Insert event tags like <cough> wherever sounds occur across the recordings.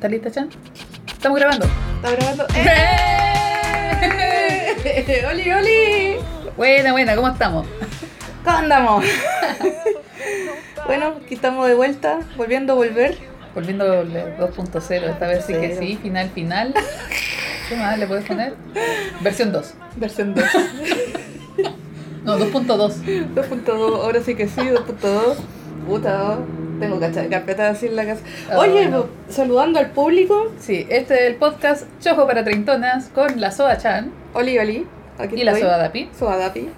¿Estás lista, Chan? Estamos grabando. ¿Está grabando? <laughs> ¡Eh! ¡Oli, oli! Buena, buena, ¿cómo estamos? ¿Cómo andamos? bueno, aquí estamos de vuelta, volviendo a volver. Volviendo al 2.0, esta vez sí que sí, final, final. ¿Qué más le puedes poner? Versión 2. Versión 2. No, 2.2. 2.2, ahora sí que sí, 2.2. Puta, tengo cacha- carpeta así en la casa. Ah, Oye, saludando al público. Sí, este es el podcast Chojo para Treintonas con la Soda Chan Oli, oli. Aquí y la. Soda Dapi. Soda Dapi.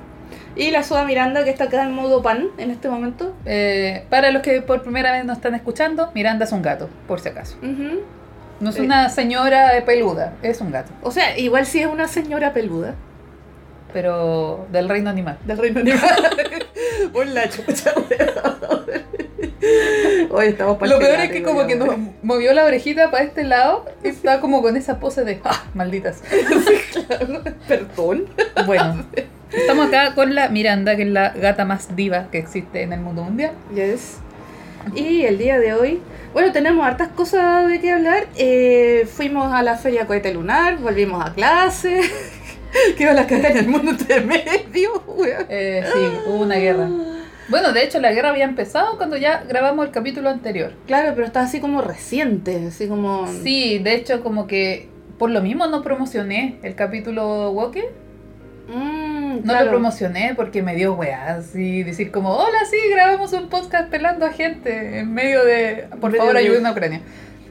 Y la Soda Miranda, que está acá en modo pan en este momento. Eh, para los que por primera vez nos están escuchando, Miranda es un gato, por si acaso. No es Eh. una señora peluda, es un gato, O sea, igual sí es una señora peluda. pero del reino animal. Del reino animal. Por la chucha. <laughs> Hoy estamos Lo peor es que como que nos movió la orejita para este lado y está como con esa pose de ¡ah, malditas! <laughs> Perdón. Bueno, <laughs> estamos acá con la Miranda, que es la gata más diva que existe en el mundo mundial. Yes. Y el día de hoy, bueno, tenemos hartas cosas de qué hablar. Eh, fuimos a la feria cohete lunar, volvimos a clase. Quedó la cara en el mundo entre medio. Eh, sí, hubo una guerra. Bueno, de hecho la guerra había empezado cuando ya grabamos el capítulo anterior. Claro, pero está así como reciente, así como. Sí, de hecho como que por lo mismo no promocioné el capítulo Woke. Mm, No claro. lo promocioné porque me dio weá, así decir como, hola, sí, grabamos un podcast pelando a gente en medio de, por Medio favor, de- ayuden a Ucrania.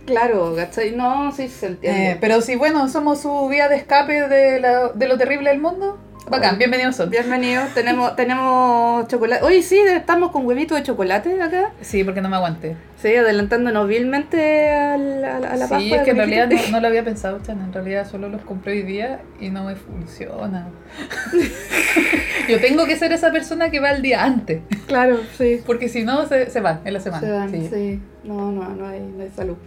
Claro, ¿cachai? No, sí se entiende. Eh, pero sí, bueno, somos su vía de escape de, la- de lo terrible del mundo. Bacán, bienvenidos son. Bienvenidos, tenemos, tenemos chocolate. Oye, sí, estamos con huevito de chocolate acá. Sí, porque no me aguanté. Sí, adelantándonos vilmente a, la- a la sí, es que en realidad no, no lo había pensado, Chan. En realidad solo los compré hoy día y no me funciona. <laughs> Yo tengo que ser esa persona que va el día antes. Claro, sí. Porque si no, se, se van en la semana. Se van, sí. sí. No, no, no hay, no hay salud.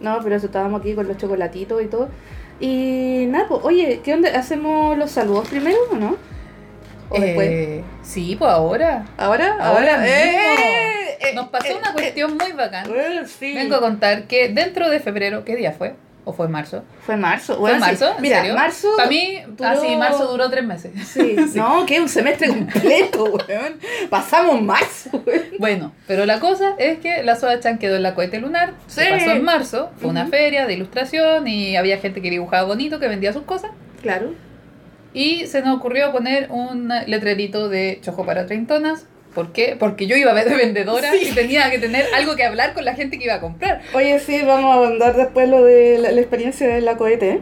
No, pero eso estábamos aquí con los chocolatitos y todo. Y nada, pues, oye, ¿qué onda? ¿Hacemos los saludos primero o no? ¿O después? Eh, sí, pues ahora. ¿Ahora? ahora ¿Ahora? ¡Eh! Nos pasó eh, una cuestión muy bacán. eh, sí. Vengo a contar que dentro de febrero, ¿qué día fue? ¿O fue marzo? Fue marzo. ¿Fue sí. marzo? ¿En Mira, serio? marzo. Para mí, duró- ah, sí, marzo duró tres meses. Sí. <laughs> No, que un semestre completo, <laughs> weón. Pasamos marzo, weón. Bueno, pero la cosa es que la Soda Chan quedó en la cohete lunar. Se Sí. pasó en marzo. Fue una feria de ilustración y había gente que dibujaba bonito, que vendía sus cosas. Claro. Y se nos ocurrió poner un letrerito de chojo para treintonas. ¿Por qué? Porque yo iba a ver de vendedora Sí. y tenía que tener algo que hablar con la gente que iba a comprar. Oye, sí, vamos a mandar después lo de la, la experiencia de la cohete, ¿eh?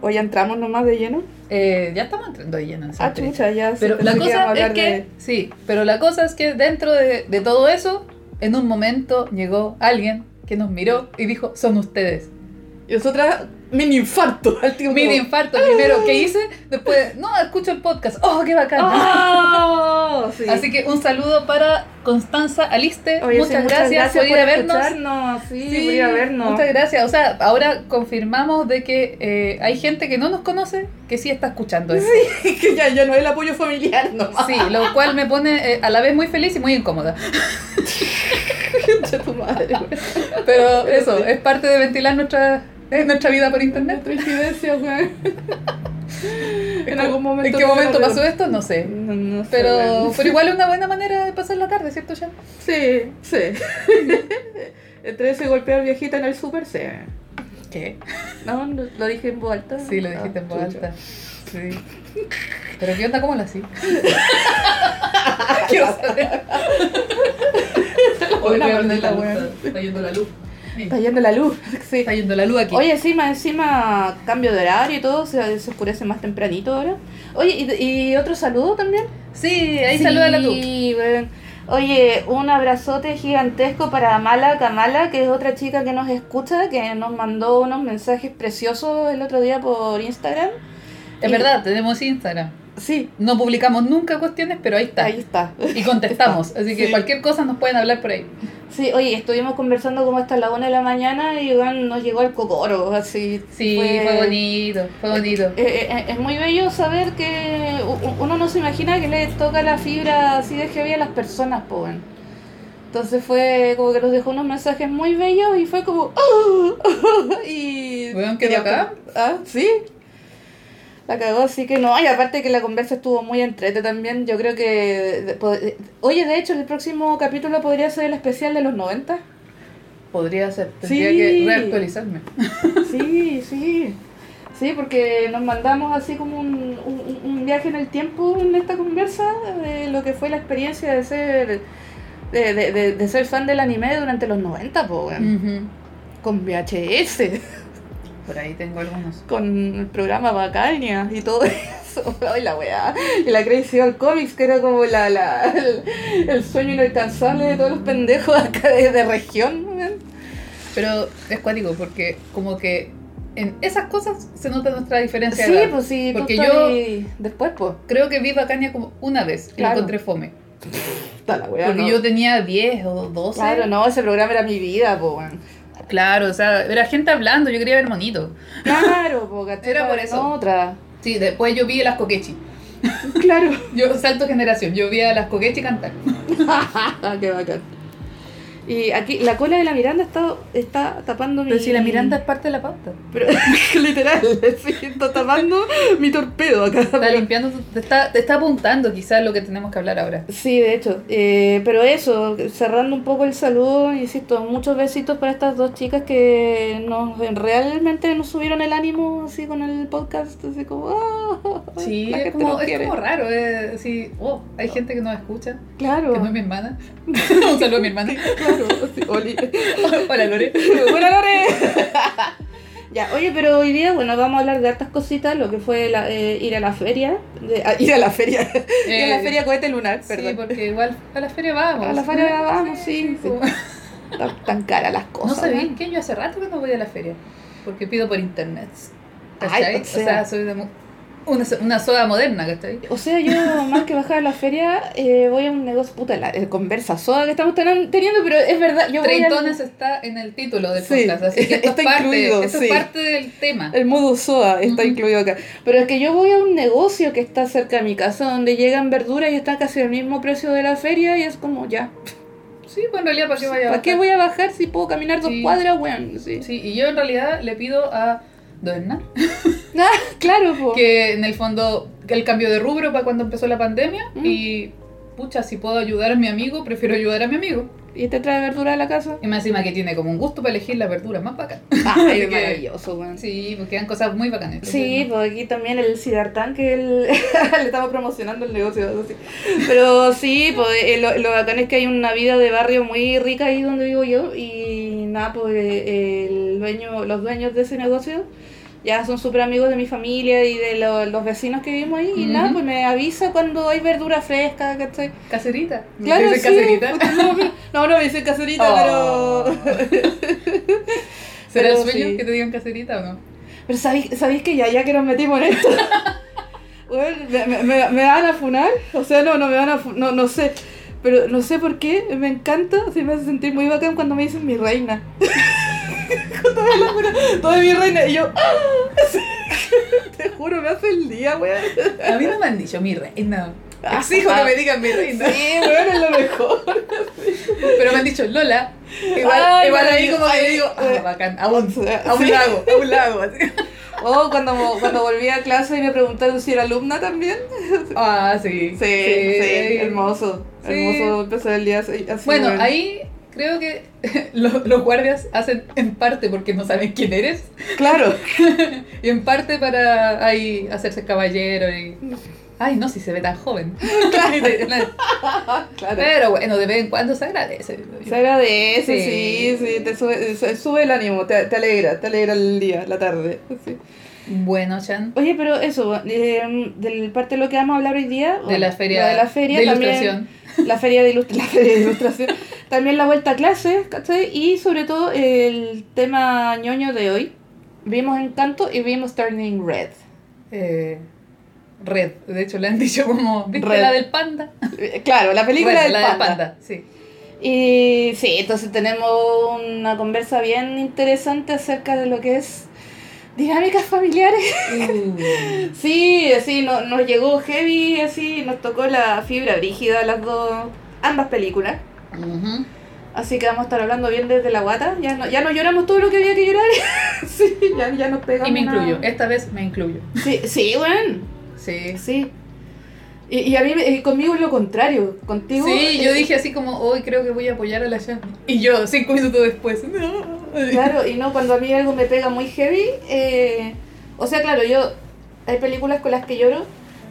O ya entramos nomás de lleno. Eh, ya estamos entrando de lleno en Ah, chucha, ya. Pero la cosa es que, de- sí, pero la cosa es que dentro de, de todo eso, en un momento llegó alguien que nos miró y dijo, son ustedes. Y nosotras, mini infarto al tiempo. Mini infarto primero, ¿qué hice? Después, no, escucho el podcast, oh, qué bacán. ¡Oh! Sí. Así que un saludo para Constanza Aliste, Oye, sí, muchas, gracias, por ir a vernos. escucharnos, Sí, Sí, por ir a vernos. Muchas gracias. O sea, ahora confirmamos de que eh, hay gente que no nos conoce que sí está escuchando esto. <laughs> que ya, ya no es el apoyo familiar nomás. Sí, lo cual me pone eh, a la vez muy feliz y muy incómoda. <laughs> Tu madre. Pero eso, es parte de ventilar nuestra, eh, nuestra vida por internet. Nuestra güey. En algún momento. ¿En qué momento me pasó esto? No sé. No, no sé, Pero, pero igual es una buena manera de pasar la tarde, ¿cierto, Jan? Sí, sí. <laughs> Entre eso y golpear viejita en el súper, sí. ¿Qué? No, lo, dije en voz alta. Sí, lo dijiste en voz Ah, alta. Sí. Pero ¿qué onda? ¿Cómo lo así? Quiero saber. Hoy la luz. Está- Está yendo la luz. Está yendo la luz. <laughs> Sí. Está yendo la luz aquí. Oye, encima, encima, cambio de horario y todo, se, se oscurece más tempranito ahora. Oye, ¿y, y otro saludo también? Sí, ahí salúdala tú. Sí, weón. Oye, un abrazote gigantesco para Amala Kamala, que es otra chica que nos escucha, que nos mandó unos mensajes preciosos el otro día por Instagram. Es Y- verdad, tenemos Instagram. Sí, No publicamos nunca cuestiones, pero ahí está. ahí está. Y contestamos. Así que Sí. cualquier cosa nos pueden hablar por ahí. Sí, oye, estuvimos conversando como hasta la una de la mañana y weón, nos llegó el cocoro, así. Sí, fue, bonito, fue bonito. Eh, eh, es muy bello saber que uno no se imagina que le toca la fibra así de heavy a las personas, weón. Entonces fue como que nos dejó unos mensajes muy bellos y fue como... y... Weón, ¿quedó acá? Ah, sí. La cagó, así que no. Y aparte que la conversa estuvo muy entrete también. Yo creo que... po- Oye, de hecho, el próximo capítulo podría ser el especial de los 90. Podría ser, tendría Sí. que reactualizarme. <laughs> Sí, sí. Sí, porque nos mandamos así como un, un, un viaje en el tiempo en esta conversa de lo que fue la experiencia de ser de, de, de, de ser fan del anime durante los 90, po, weón. Ujú. con VHS, Por ahí tengo algunos. con el programa Bacania y todo <laughs> eso. Ay, la weá. Y la Crazy Old Comics, que era como la, la, el, el sueño inalcanzable de todos los pendejos acá de, de región. Pero es cuático porque como que en esas cosas se nota nuestra diferencia de Sí, edad. pues sí, Porque yo- después, pues. Creo que vi Bacania como una vez y Claro. encontré fome. Está la weá. Porque no. yo tenía 10 o 12. Claro, no, ese programa era mi vida, weón. Claro, o sea, era gente hablando, yo quería ver monito. Claro, po, <laughs> ¿cachai? Era por eso. Otra. Sí, después yo vi a las Kokechi. Claro. <laughs> Yo salto generación, yo vi a las Kokechi cantar. <laughs> Qué bacán. Y aquí, la cola de la Miranda está, está tapando mi... Pero si la Miranda es parte de la pauta. Pero, <laughs> literal, sí, está tapando mi torpedo acá. Está limpiando, te está, te está apuntando quizás lo que tenemos que hablar ahora. Sí, de hecho. Eh, pero eso, cerrando un poco el saludo, insisto, muchos besitos para estas dos chicas que nos realmente nos subieron el ánimo así con el podcast, así como... ah, Sí, es como, es como raro, es así, oh, hay gente que nos escucha, Claro. que no es mi hermana. <laughs> Un saludo a mi hermana. Claro, <laughs> sí, Oli. Hola Lore. ¡Buena Lore! ya, oye, pero hoy día, bueno, vamos a hablar de hartas cositas, lo que fue la- eh, ir a la feria. de- ir a la feria. <laughs> ir a la Eh, feria cohete lunar, Sí, perdón. porque igual a la feria vamos. A la feria vamos, sí, sí. como- Tan, tan caras las No cosas. sabéis ¿no? que yo hace rato que no voy a la feria. Porque pido por internet. Ay, o o, sea. sea, soy de una, una soda moderna, ¿cachai? O sea, yo más que bajar a la feria, eh, voy a un negocio, puta, la eh, conversa soda que estamos teniendo, pero es verdad, yo voy al- Treintones está en el título del Sí, podcast, así que <laughs> esto está es parte, incluido, esto sí. es parte del tema. El modo soda está Ujú. incluido acá. Pero es que yo voy a un negocio que está cerca de mi casa donde llegan verduras y está casi al mismo precio de la feria y es como ya. Sí, pues en realidad, ¿para qué vaya a ¿Para qué bajar? voy a bajar si puedo caminar dos Sí. cuadras, weón? Sí. Sí, y yo en realidad le pido a Doerna <laughs> Ah, claro, po. que en el fondo el cambio de rubro para cuando empezó la pandemia Mm. y pucha, si puedo ayudar a mi amigo, prefiero ayudar a mi amigo. ¿Y te trae verdura a la casa? Y más encima que tiene como un gusto para elegir las verduras más bacán. Ay, <laughs> que- maravilloso, weón. Sí, porque quedan cosas muy bacanas. Sí, pues aquí también el Sidartán que él, <laughs> le estamos promocionando el negocio. así. Pero sí, pues eh, lo, lo bacán es que hay una vida de barrio muy rica ahí donde vivo yo y nada, pues eh, el dueño, los dueños de ese negocio ya son súper amigos de mi familia y de lo- los vecinos que vivimos ahí y Ujú. nada, pues me avisa cuando hay verdura fresca, ¿cachai? Caserita. Claro, ¿Dice sí, caserita? pues, no, no, me dicen caserita, Oh. pero... <laughs> ¿Será el pero sueño sí. que te digan caserita o no? Pero ¿sabéis, ¿sabéis que ya, ya que nos metimos en esto? <laughs> Bueno, me, me, me- me van a funar? O sea, no, no me van a funar, no, no sé. Pero no sé por qué, me encanta, se me hace sentir muy bacán cuando me dicen mi reina. <laughs> me la mi reina, y yo, ¡ah! <laughs> Te juro, me hace el día, weón. A mí no me han dicho mi reina. Ah, Exijo ah. que me digan mi reina. Sí, weón, es lo mejor. Pero me han dicho Lola. Igual, Ay, igual ahí como que digo, eh, ah, bacán, a un, sea, a un sí. lago, a un lago. así. Oh, cuando, cuando volví a clase y me preguntaron si era alumna también. Ah, sí. Sí, sí, hermoso. Sí. Hermoso empezar el día así. así, Bueno, ahí creo que <laughs> los, los guardias hacen en parte porque no saben quién eres Claro. <laughs> y en parte para ahí hacerse caballero y... Ay, no, si se ve tan joven. <laughs> claro. Pero bueno, de vez en cuando se agradece. Se agradece, Sí. sí, sí, te sube, sube el ánimo, te, te alegra, te alegra el día, la tarde. sí. Bueno, Chan. Oye, pero eso, eh, del parte de lo que vamos a hablar hoy día, De la feria de la feria de también, ilustración. la feria de, <laughs> la feria de ilustración, también la vuelta a clases, ¿cachai? Y sobre todo el tema ñoño de hoy, vimos Encanto y vimos Turning Red. Eh, Red, de hecho le han dicho como, ¿viste Red. la del panda? Eh, Claro, la película Red, del la panda. sí. Y sí, entonces tenemos una conversa bien interesante acerca de lo que es dinámicas familiares. Uh, <laughs> Sí, sí, no, nos llegó heavy, así, nos tocó la fibra brígida las dos, ambas películas. Así que vamos a estar hablando bien desde la guata. Ya no, ya no lloramos todo lo que había que llorar. <laughs> sí, ya, ya nos pegamos. Y me una- incluyo, esta vez me incluyo. Sí, sí, bueno. Sí. Sí. Y, y a mí, me- eh, conmigo es lo contrario. Contigo. Sí, yo dije así como, hoy creo que voy a apoyar a la Shan. Y yo, cinco minutos después, no. <laughs> Claro, y no, cuando a mí algo me pega muy heavy, eh, o sea, claro, yo, hay películas con las que lloro,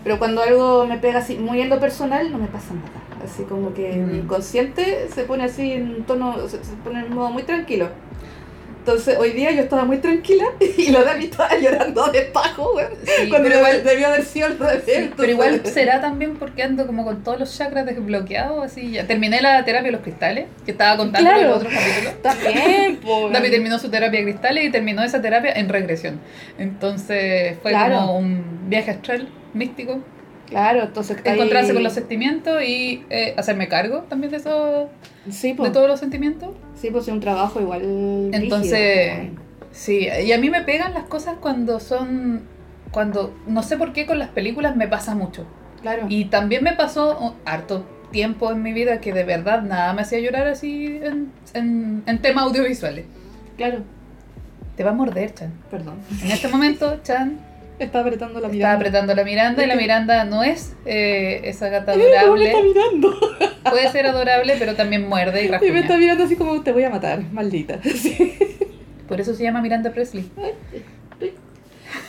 pero cuando algo me pega así, muy en lo personal, no me pasa nada. Así como que mi Mm. inconsciente se pone así en un tono, se, se pone en modo muy tranquilo. Entonces, hoy día yo estaba muy tranquila <laughs> y la Dani estaba llorando de pajo. Sí, cuando pero igual, debió haber sido al revés. sí, pero igual será también porque ando como con todos los chakras desbloqueados, así ya. Terminé la terapia de los cristales, que estaba contando en Claro. el otro capítulo. Está bien, <laughs> po, David weón. terminó su terapia de cristales y terminó esa terapia en regresión. Entonces fue Claro. como un viaje astral místico, Claro, entonces encontrarse con los sentimientos y eh, hacerme cargo también de eso, Sí, po. de todos los sentimientos. Sí, pues es un trabajo igual. Entonces, rígido, sí, y a mí me pegan las cosas cuando son, cuando, no sé por qué con las películas me pasa mucho. Claro. Y también me pasó oh, harto tiempo en mi vida que de verdad nada me hacía llorar así en, en, en temas audiovisuales. Claro, Te va a morder, Chan. perdón. En este momento, Chan Está apretando la está mirada. apretando la Miranda y la <laughs> Miranda no es eh, esa gata ¿Cómo <laughs> me adorable. está mirando? <laughs> Puede ser adorable, pero también muerde y Y me rasguña. está mirando así como te voy a matar, maldita. Sí. Por eso se llama Miranda Presley.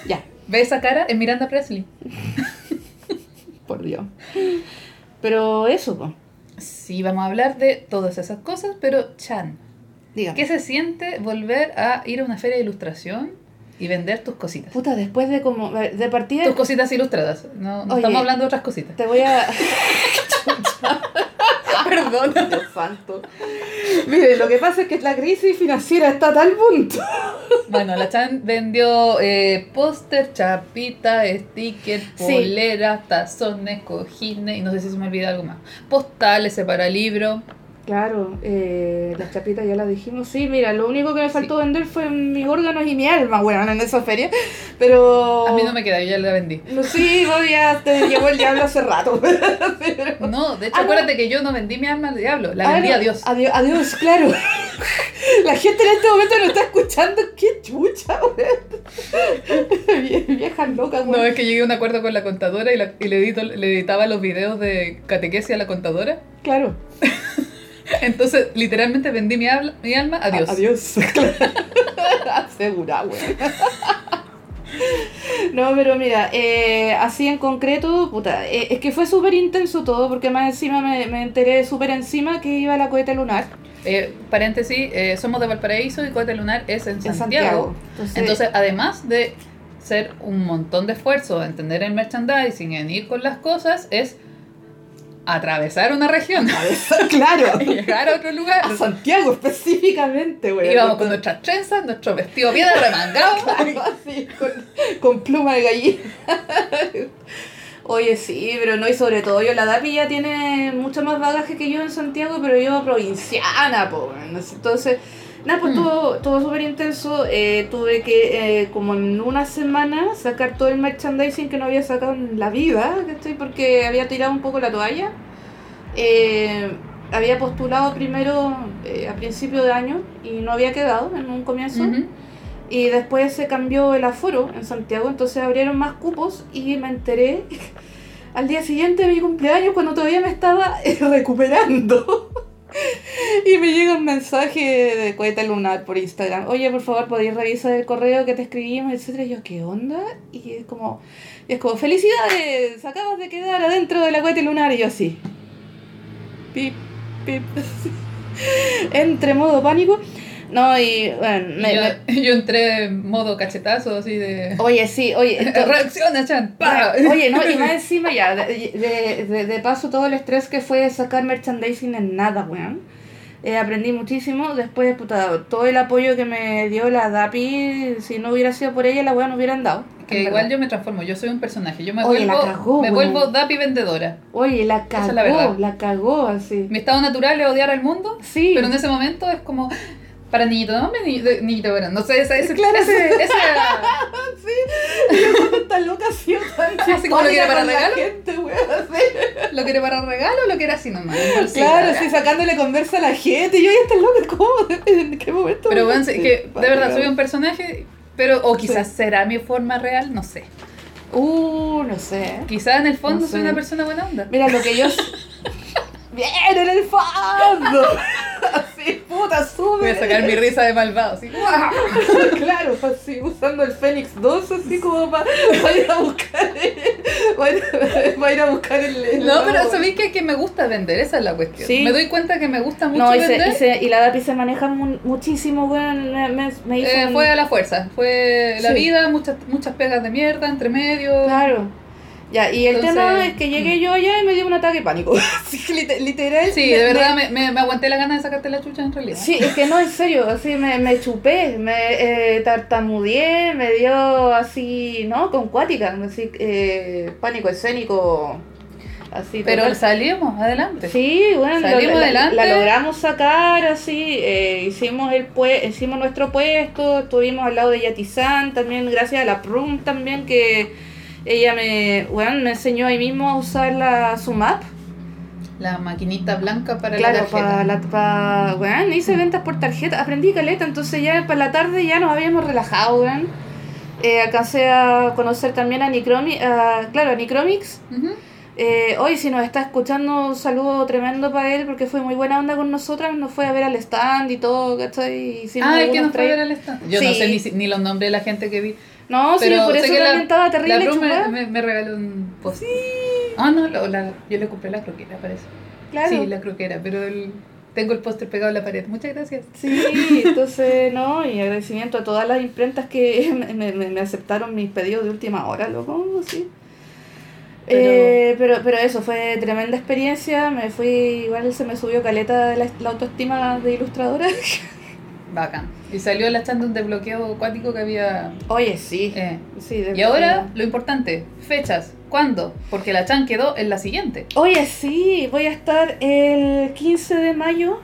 Ya, ¿Ve esa cara? Es Miranda Presley. por Dios. Pero eso, po. Sí, vamos a hablar de todas esas cosas, pero Chan, Dígame. ¿qué se siente volver a ir a una feria de ilustración y vender tus cositas? Puta, después de como. De partida. Tus cositas ilustradas, no, no Oye. estamos hablando de otras cositas. Te voy a. <laughs> Perdona. Dios santo. Mire, lo que pasa es que la crisis financiera está a tal punto. Bueno, la Chan vendió eh, póster, chapita, sticker, Sí. poleras, tazones, cojines y no sé si se me olvida algo más. Postales, separa libro. Claro, eh, las chapitas ya las dijimos. Sí, mira, lo único que me faltó vender fue mis órganos y mi alma, weón, en esa feria. Pero. A mí no me queda, yo ya la vendí. No, Sí, vos ya te llevó el diablo hace rato. <laughs> Pero- No, de hecho, Ah, no. acuérdate que yo no vendí mi alma al diablo, la Ah, vendí no, a Dios. Adiós, adiós, claro. <laughs> La gente en este momento no está escuchando. ¡Qué chucha, weón! <laughs> Vie- Viejas locas, No, weón. es que llegué a un acuerdo con la contadora y, la- y le, edito, le editaba los videos de catequesis a la contadora. Claro. Entonces, literalmente vendí mi, habla- mi alma a Dios. A- adiós. <laughs> Segura, weón. No, pero mira, eh, así en concreto, puta, eh, es que fue súper intenso todo, porque más encima me, me enteré súper encima que iba la cohete lunar Eh, paréntesis, eh, somos de Valparaíso y Cohete Lunar es en en Santiago. Santiago. Entonces, Entonces, además de ser un montón de esfuerzo en tener el merchandising, en ir con las cosas, es atravesar una región <laughs> claro, y <laughs> llegar a otro lugar. a Santiago específicamente, weón. Íbamos con nuestras trenzas, nuestro vestido bien arremangado. <laughs> Claro, así, con, con pluma de gallina. Oye, sí, pero no, y sobre todo yo, la DAPI ya tiene mucho más bagaje que yo en Santiago, pero yo provinciana, po. Entonces, nada, pues Mm. todo, todo súper intenso. Eh, tuve que, eh, como en una semana, sacar todo el merchandising que no había sacado en la vida, ¿cachai? Porque había tirado un poco la toalla. Eh, había postulado primero a principio de año y no había quedado en un comienzo. Ujú. Y después se cambió el aforo en Santiago, entonces abrieron más cupos y me enteré <laughs> al día siguiente de mi cumpleaños cuando todavía me estaba <laughs> recuperando. <laughs> Y me llega un mensaje de cohete lunar por Instagram. Oye, por favor, podéis revisar el correo que te escribimos, etcétera. Y yo, ¿qué onda? Y es como, es como, felicidades, acabas de quedar adentro de la cohete lunar. Y yo así. Pip, pip. <laughs> Entre modo pánico. No, y bueno, me- yo, me- <laughs> yo entré en modo cachetazo, así de. Oye, sí, oye. <laughs> esto- Reacciona, Chan. ¡pa! <laughs> Oye, no, y más encima ya, de, de, de- de paso todo el estrés que fue sacar merchandising en nada, weón. Eh, aprendí muchísimo, después, puta, todo el apoyo que me dio la DAPI, si no hubiera sido por ella, la weón no hubieran dado. Que igual verdad. yo me transformo, yo soy un personaje. Yo me Oye, vuelvo, cagó, me vuelvo Dapi vendedora. Oye, la Esa cagó, es la verdad. la cagó así. Mi estado natural es odiar al mundo, Sí, pero en ese momento es como. Para niñito, no, hombre, ni- de- niñito, bueno, no sé, ese, ese, Claro. ese, ese- <laughs> Esta loca ha sido tan Así como lo quiere para regalo. gente, weón. ¿Lo quiere para regalo o lo quiere así nomás? Claro, sí, sacándole conversa a la gente. Y yo, esta loca, ¿cómo? <laughs> ¿En qué momento? Pero bueno, sí, Sí, que de verdad soy un personaje, pero o quizás será mi forma real, no sé. Uh, no sé. Quizás en el fondo No soy sé. una persona buena onda. Mira lo que yo. <laughs> Bien, en el fondo. <laughs> Así, puta, sube. Voy a sacar mi risa de malvado, así. <laughs> claro, así, usando el Fénix 2, así como para ir a buscar. Para ir, pa' ir a buscar el. el No, pero sabéis que, que me gusta vender, esa es la cuestión. Sí. Me doy cuenta que me gusta mucho No, y, se, vender. y, se- y la DAPI se maneja mu- muchísimo, weón. Me, me, me hizo. Eh, un- fue a la fuerza, fue la Sí. vida, muchas muchas pegas de mierda entre medio. Claro. Ya, y el Entonces, tema es que llegué yo allá y me dio un ataque de pánico. <laughs> Literal. Sí, me- de verdad me, me, me aguanté la gana de sacarte la chucha en realidad. Sí, es que no, en serio, así me, me chupé, me eh, tartamudeé, me dio así, ¿no? Con cuática, así, eh, pánico escénico, así. Pero total. salimos, adelante. Sí, bueno, lo- Salimos la, adelante. la logramos sacar así, eh, hicimos el pue hicimos nuestro puesto, estuvimos al lado de Yatizán, también gracias a la Prum también que ella me, bueno, me enseñó ahí mismo a usar la Sumap. La maquinita blanca para la Claro, tarjeta. para la, pa, hice ventas por tarjeta, aprendí caleta, entonces ya para la tarde ya nos habíamos relajado, weón. Eh, alcancé a conocer también a Nicromi, a- claro, a Nicromix. Ujú. Eh, hoy si nos está escuchando, un saludo tremendo para él porque fue muy buena onda con nosotras, nos fue a ver al stand y todo, ¿cachai? Ah, es que nos fue a ver al stand. Yo no sé ni, ni los nombres de la gente que vi. No, sí, pero por sé eso que la- estaba terrible me, chupada. me, me regaló un post. Ah, no, la, la- yo le compré la croquera, parece. Claro. Sí, la croquera, pero el, tengo el póster pegado en la pared. Muchas gracias. Sí, entonces, no, y agradecimiento a todas las imprentas que <laughs> me, me, me aceptaron mis pedidos de última hora, loco, sí. Pero- Eh, pero, pero eso, fue tremenda experiencia, me fui, igual se me subió caleta de la, la autoestima de ilustradora. <laughs> Bacán. Y salió la chan de un desbloqueo acuático que había. Oye, sí. eh. sí Y ahora, lo importante, fechas. ¿Cuándo? Porque la chan quedó en la siguiente. Oye, sí, voy a estar el 15 de mayo.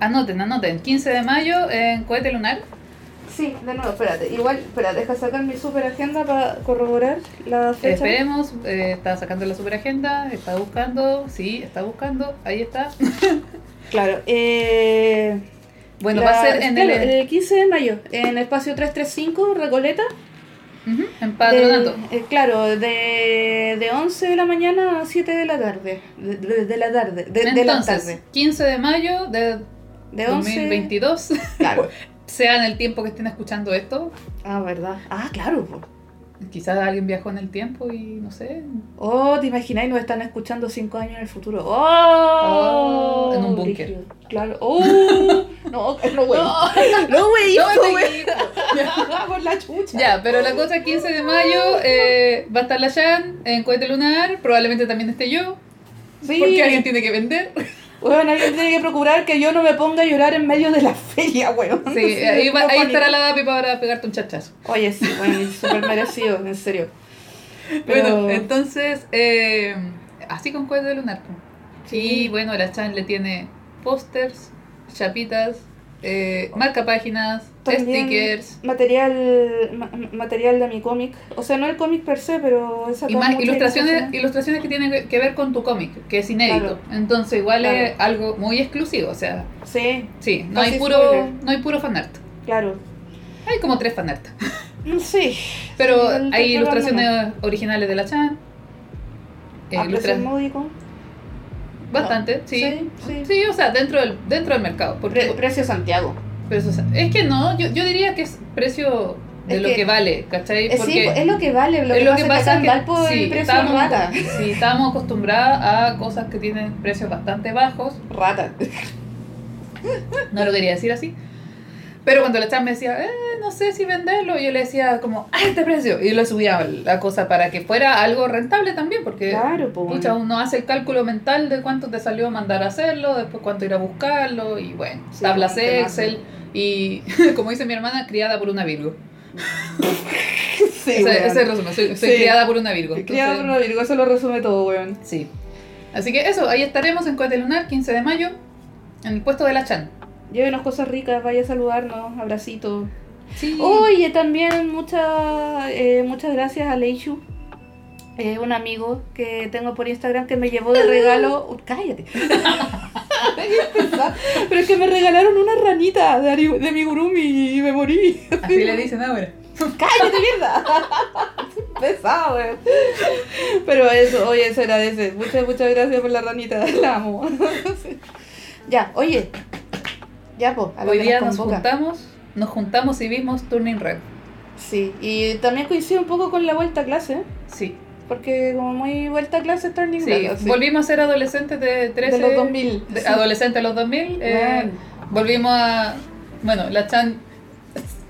Anoten, anoten. 15 de mayo en Cohete Lunar. Sí, de nuevo, espérate, igual, espérate, deja sacar mi super agenda para corroborar la fecha. Esperemos, eh, está sacando la super agenda, está buscando, sí, está buscando, ahí está. <laughs> Claro, eh... Bueno, La- va a ser en claro, el, el 15 de mayo, en espacio 335, Recoleta. Ujú, en Patronato. De- eh, claro, de, de 11 de la mañana a 7 de la tarde. De, de- de la tarde. De, de la Entonces, tarde. 15 de mayo de De 11. 2022, Claro. <laughs> sea en el tiempo que estén escuchando esto, Ah, ¿verdad? Ah, claro. Quizás alguien viajó en el tiempo y no sé, Oh, ¿te imagináis? Nos están escuchando 5 años en el futuro. Oh, Oh, en un búnker. Claro. Oh, <laughs> no, no, güey. No, güey, No, güey. equivoco. <laughs> Por la chucha. Ya, pero la cosa es 15 de mayo eh, va a estar la Jan en Cohete Lunar, probablemente también esté yo, Sí. porque alguien tiene que vender. Bueno, alguien tiene que procurar que yo no me ponga a llorar en medio de la feria, weón. Sí, <laughs> ahí, va- ahí estará la DAPI para pegarte un chachazo. Oye, sí, bueno, y súper merecido, en serio. Bueno, entonces, eh, así con Cohete Lunar. po. Sí. Y bueno, la Chan le tiene pósters, chapitas, eh, marca páginas, También stickers Material, ma- material de mi cómic. O sea, no el cómic per se, pero esa y más ilustraciones, ilustraciones que tienen que ver con tu cómic, que es inédito. Claro. Entonces, igual Claro. es algo muy exclusivo. O sea, Sí, sí, no Casi hay puro, spoiler. no hay puro fanart. claro. Hay como tres fanart. Sí. Pero Sí, igual hay ilustraciones originales de la Chan. eh, A precio ilustra- módico. Bastante, sí. Sí, sí. Sí, o sea, dentro del, dentro del mercado. Porque Pre- precio Santiago. Pero eso, o sea, es que no, yo, yo diría que es precio de Es lo que- que, vale, ¿cachai? Eh, sí, es lo que vale, lo es que lo pasa, que pasa es que Valpo sí, el precio es estamos, rata. <laughs> sí, estamos acostumbrados a cosas que tienen precios bastante bajos. Rata. No lo quería decir así. Pero cuando la chan me decía, eh, no sé si venderlo, yo le decía como, a este precio. Y yo le subía la cosa para que fuera algo rentable también, porque Claro, pues. pucha, uno hace el cálculo mental de cuánto te salió mandar a hacerlo, después cuánto ir a buscarlo, y bueno, Sí, tablas. Excel. Y <laughs> como dice mi hermana, criada por una Virgo. <laughs> Sí, ese, weón. ese es el resumen, soy, soy Sí. criada por una Virgo. Criado por entonces- una Virgo, eso lo resume todo, weón. Sí. Así que eso, ahí estaremos en Cohete Lunar, 15 de mayo, en el puesto de la Chan. Llévenos cosas ricas, vaya a saludarnos, abracito. Sí. Oye, también muchas eh, muchas gracias a Leishu, eh, un amigo que tengo por Instagram que me llevó de regalo. Cállate. <laughs> Pero es que me regalaron una ranita de, Ari- de Amigurumi y me morí. Así le dicen ahora. <laughs> ¡Cállate, mierda! Pesado, weón. Pero eso, oye, se agradece. Muchas, muchas gracias por la ranita. La amo. <laughs> Ya, oye. Ya, pues, a lo Hoy que día nos juntamos, nos juntamos y vimos Turning Red. Sí, y también coincide un poco con la vuelta a clase, Sí. porque como muy vuelta a clase Turning Sí, Red, así, volvimos a ser adolescentes de 13. de los 2000. de- sí. Adolescentes de los 2000. eh, volvimos a. Bueno, la Chan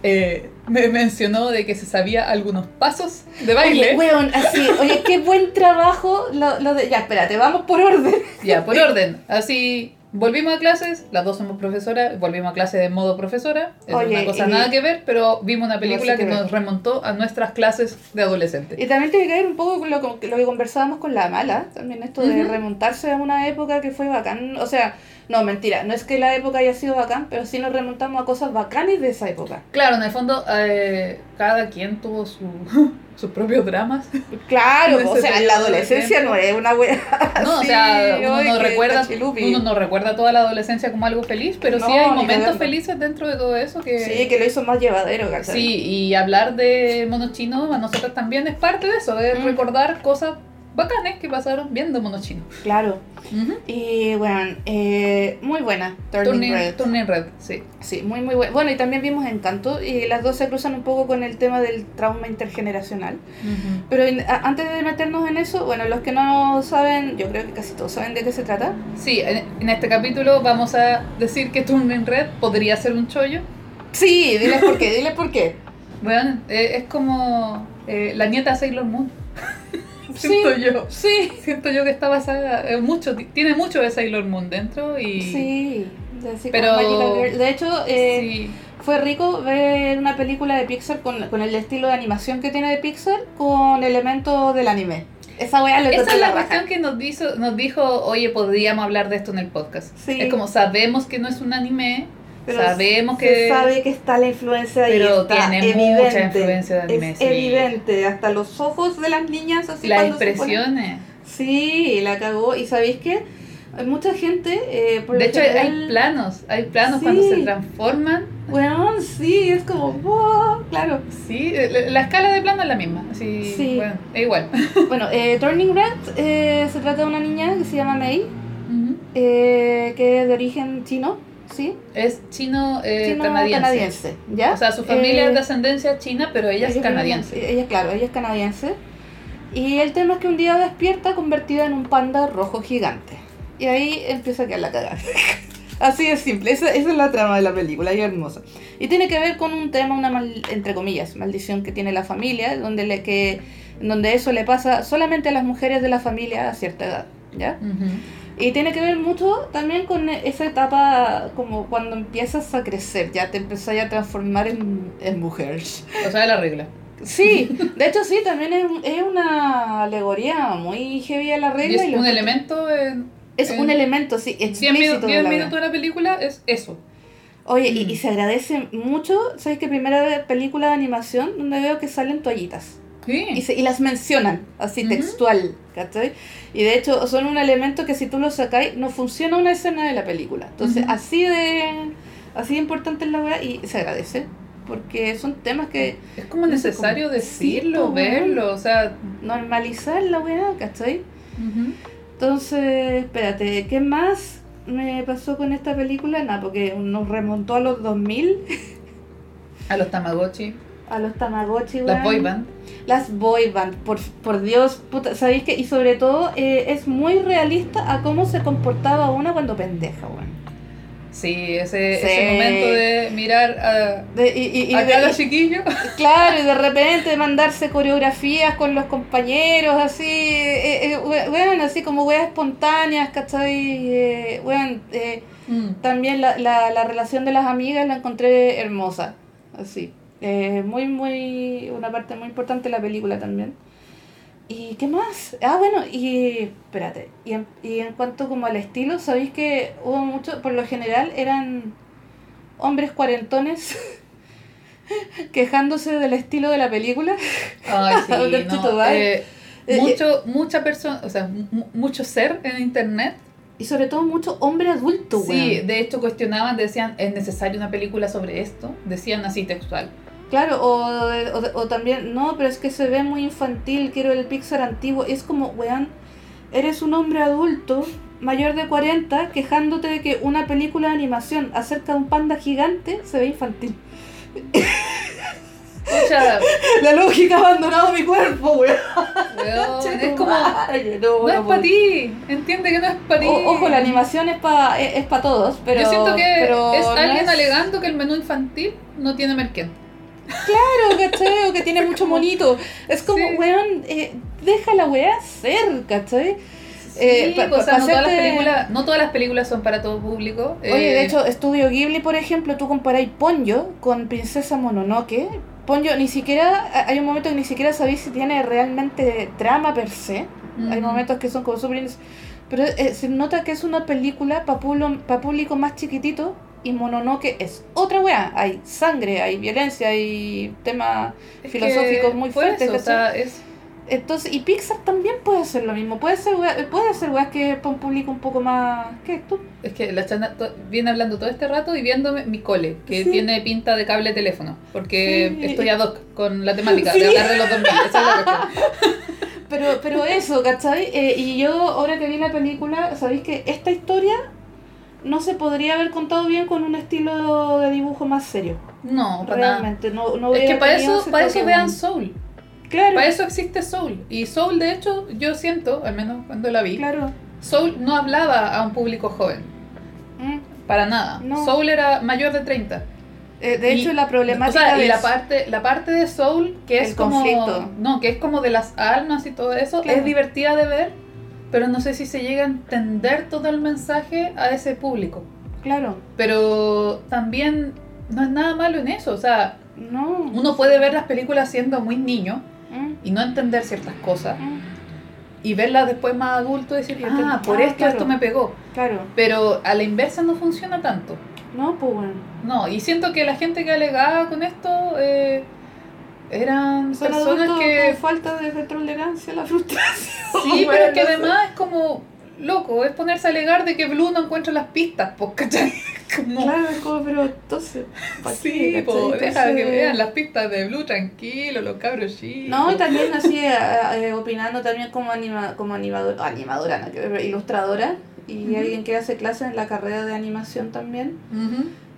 eh, me mencionó de que se sabía algunos pasos de baile. Oye, weón, así, oye, qué buen trabajo lo, lo de... Ya, espérate, vamos por orden. Ya, por orden. Así, volvimos a clases, las dos somos profesoras, volvimos a clase de modo profesora. Es Oye, una cosa y- nada que ver, pero vimos una película que nos remontó a nuestras clases de adolescentes. Y también tiene que ver un poco con lo, con lo que conversábamos con la mala, también esto de remontarse a una época que fue bacán. O sea, no, mentira, no es que la época haya sido bacán, pero sí nos remontamos a cosas bacanes de esa época. Claro, en el fondo, eh, cada quien tuvo su, <laughs> sus propios dramas. Claro, <laughs> o sea, la adolescencia no es una wea. <laughs> No, o sea, uno no, recuerda, uno no recuerda toda la adolescencia como algo feliz, pero sí hay momentos felices dentro de todo eso que... Sí, que lo hizo más llevadero, ¿cachai? Sí, y hablar de mono chino a nosotros también es parte de eso, de Mm. recordar cosas bacanes que pasaron viendo mono chino. Claro. Ujú. Y bueno, eh, muy buena, Turning, Turning, Red. Turning Red, sí. Sí, muy, muy buena. Bueno, y también vimos Encanto, y las dos se cruzan un poco con el tema del trauma intergeneracional. Pero en- a- antes de meternos en eso, bueno, los que no saben, yo creo que casi todos saben de qué se trata. Sí, en, en este capítulo vamos a decir que Turning Red podría ser un chollo. Sí, diles por qué, diles por qué. <laughs> Bueno, eh, es como eh, la nieta de Sailor Moon. <laughs> <laughs> Siento yo. Sí, Siento yo que está basada eh, mucho, ti- tiene mucho de Sailor Moon dentro y sí. de- Pero- Girl. De hecho, eh, sí. fue rico ver una película de Pixar con, con el estilo de animación que tiene de Pixar con elementos del anime. Esa weá lo Esa encontré es la raja. cuestión que nos dijo, nos dijo, oye, podríamos hablar de esto en el podcast. Sí. Es como sabemos que no es un anime, Pero sabemos se que sabe que está la influencia ahí. Pero está tiene evidente, mucha influencia de anime, Es sí. evidente, hasta los ojos de las niñas así las se expresiones. Sí, la cagó. Y sabéis? Hay mucha gente. Eh, por De hecho, hay- hay general- planos, hay planos Sí. cuando se transforman. Bueno, sí, es como. wow, claro. Sí, la, la escala de plano es la misma. Así, Sí. bueno, es igual. <laughs> Bueno, eh, Turning Red eh, se trata de una niña que se llama Mei, Ujú. eh, que es de origen chino, ¿sí? Es chino, eh, chino canadiense. ¿ya? O sea, su familia Eh, es de ascendencia china, pero ella es Ella canadiense. Ella, claro, ella es canadiense. Y el tema es que un día despierta convertida en un panda rojo gigante. Y ahí empieza a quedar la cagada. <laughs> Así de simple, esa, esa es la trama de la película, y es hermosa. Y tiene que ver con un tema, una mal- entre comillas, maldición que tiene la familia, donde, le, que, donde eso le pasa solamente a las mujeres de la familia a cierta edad. ¿ya? Ujú. Y tiene que ver mucho también con esa etapa como cuando empiezas a crecer, ya te empezás a transformar en, en mujer. O sea, la regla. Sí, de hecho sí, también es, es una alegoría muy heavy a la Y regla. es y lo un elemento en Es un en elemento, sí, 10 explícito minutos, de 10 la minutos vida. de la película, es eso. Oye, y, Mm. y se agradece mucho, ¿sabes que Primera película de animación donde veo que salen toallitas. Y, Sí. se- y las mencionan, así Ujú. textual, ¿cachai? Y de hecho son un elemento que si tú lo sacáis, no funciona una escena de la película. Entonces, así de así de importante es la weá y se agradece. Porque son temas que Es como necesario como- decirlo, Sí, po, verlo, o sea... normalizar la weá, ¿cachai? ujú. Entonces, espérate, ¿qué más me pasó con esta película? Nada, porque nos remontó a los 2000, A los Tamagotchi, a los Tamagotchi, las boy band. Las boy band, por, por Dios, puta, ¿sabéis que? Y sobre todo eh, es muy realista a cómo se comportaba una cuando pendeja, weón. Sí, ese, Sí. ese momento de mirar a, De- y, y- y a de- cada chiquillo. claro, y de <laughs> repente mandarse coreografías con los compañeros, así, eh, eh, weón, así como weas espontáneas, ¿cachai? Eh, weón, eh, Mm. También la, la, la relación de las amigas la encontré hermosa, así. Eh, muy, muy, una parte muy importante de la película también. ¿Y qué más? Ah, bueno, y espérate, y en, y en cuanto como al estilo, ¿sabéis que hubo mucho, por lo general eran hombres cuarentones <laughs> quejándose del estilo de la película. Ay, <laughs> sí, no, vale. eh, mucho, mucha persona, o sea, mu- mucho ser en internet. Y sobre todo mucho hombre adulto, Sí, weón. de hecho cuestionaban, decían, ¿es necesaria una película sobre esto? Decían así textual. Claro, o, o, o también, no, pero es que se ve muy infantil, quiero el Pixar antiguo. Es como, weón, eres un hombre adulto, mayor de 40, quejándote de que una película de animación acerca de un panda gigante se ve infantil. Escucha, <laughs> La lógica ha abandonado mi cuerpo, weón. weón, <laughs> es como, Madre, no, no es para ti, entiende que no es para ti. Ojo, la animación es para es, pa todos, pero. Yo siento que pero es no alguien es- alegando que el menú infantil no tiene merquén. Claro, ¿cachai? O que tiene mucho monito. Es como, Sí. weón, eh, deja la weá ser, ¿cachai? Eh, Sí, pa- pues, o pa- sea, pa no, todas las películas, no todas las películas son para todo público. Oye, eh, de hecho, Estudio Ghibli, por ejemplo, tú comparáis Ponyo con Princesa Mononoke. Ponyo ni siquiera, hay un momento que ni siquiera sabéis si tiene realmente trama per se. Hay momentos que son como súper... ins- Pero eh, se nota que es una película para público más chiquitito y Mononoke es otra weá. Hay sangre, hay violencia, hay temas Es filosóficos muy fue fuertes. eso, o sea, es, Entonces, y Pixar también puede hacer lo mismo. Puede ser weá, puede hacer weas que para un público un poco más... ¿Qué? ¿Tú? es que la chana viene hablando todo este rato y viéndome mi cole, que Sí. tiene pinta de cable teléfono, porque Sí. estoy ad hoc con la temática Sí. de hablar de los 2000. Esa es la. <laughs> Pero, pero eso, ¿cachai? Eh, y yo, ahora que vi la película, sabéis que esta historia no se podría haber contado bien con un estilo de dibujo más serio. No, para nada. Realmente, no, no Es que para eso, para eso vean Soul. Claro, Para eso existe Soul. Y Soul, de hecho, yo siento, al menos cuando la vi, claro. Soul no hablaba a un público joven. Mm. Para nada. No. Soul era mayor de 30. Eh, de Y- hecho, la problemática O sea, y la parte, la parte de Soul, que es El como. conflicto. No, que es como de las almas y todo eso, Claro. es divertida de ver, pero no sé si se llega a entender todo el mensaje a ese público. Claro, Pero también no es nada malo en eso. O sea, no. uno puede ver las películas siendo muy niño Mm, y no entender ciertas cosas. mm, Y verlas después más adulto y decir, ah, por ah, esto claro. esto me pegó. Claro, Pero a la inversa no funciona tanto. no, pues bueno. No, y siento que la gente que alegaba con esto eh, eran Son personas que... con falta de tolerancia a la <laughs> frustración. Sí, pero es que además es como, loco, es ponerse a alegar de que Blue no encuentra las pistas, pues, ¿cachai? <laughs> Como, Claro, es como, pero entonces, ¿para sí, qué, po, cachai? deja que vean las pistas de Blue tranquilo, los cabros chicos. No, y también así, eh, eh, opinando también como, anima, como animador, animadora, no, que- ilustradora, y alguien que hace clases en la carrera de animación también.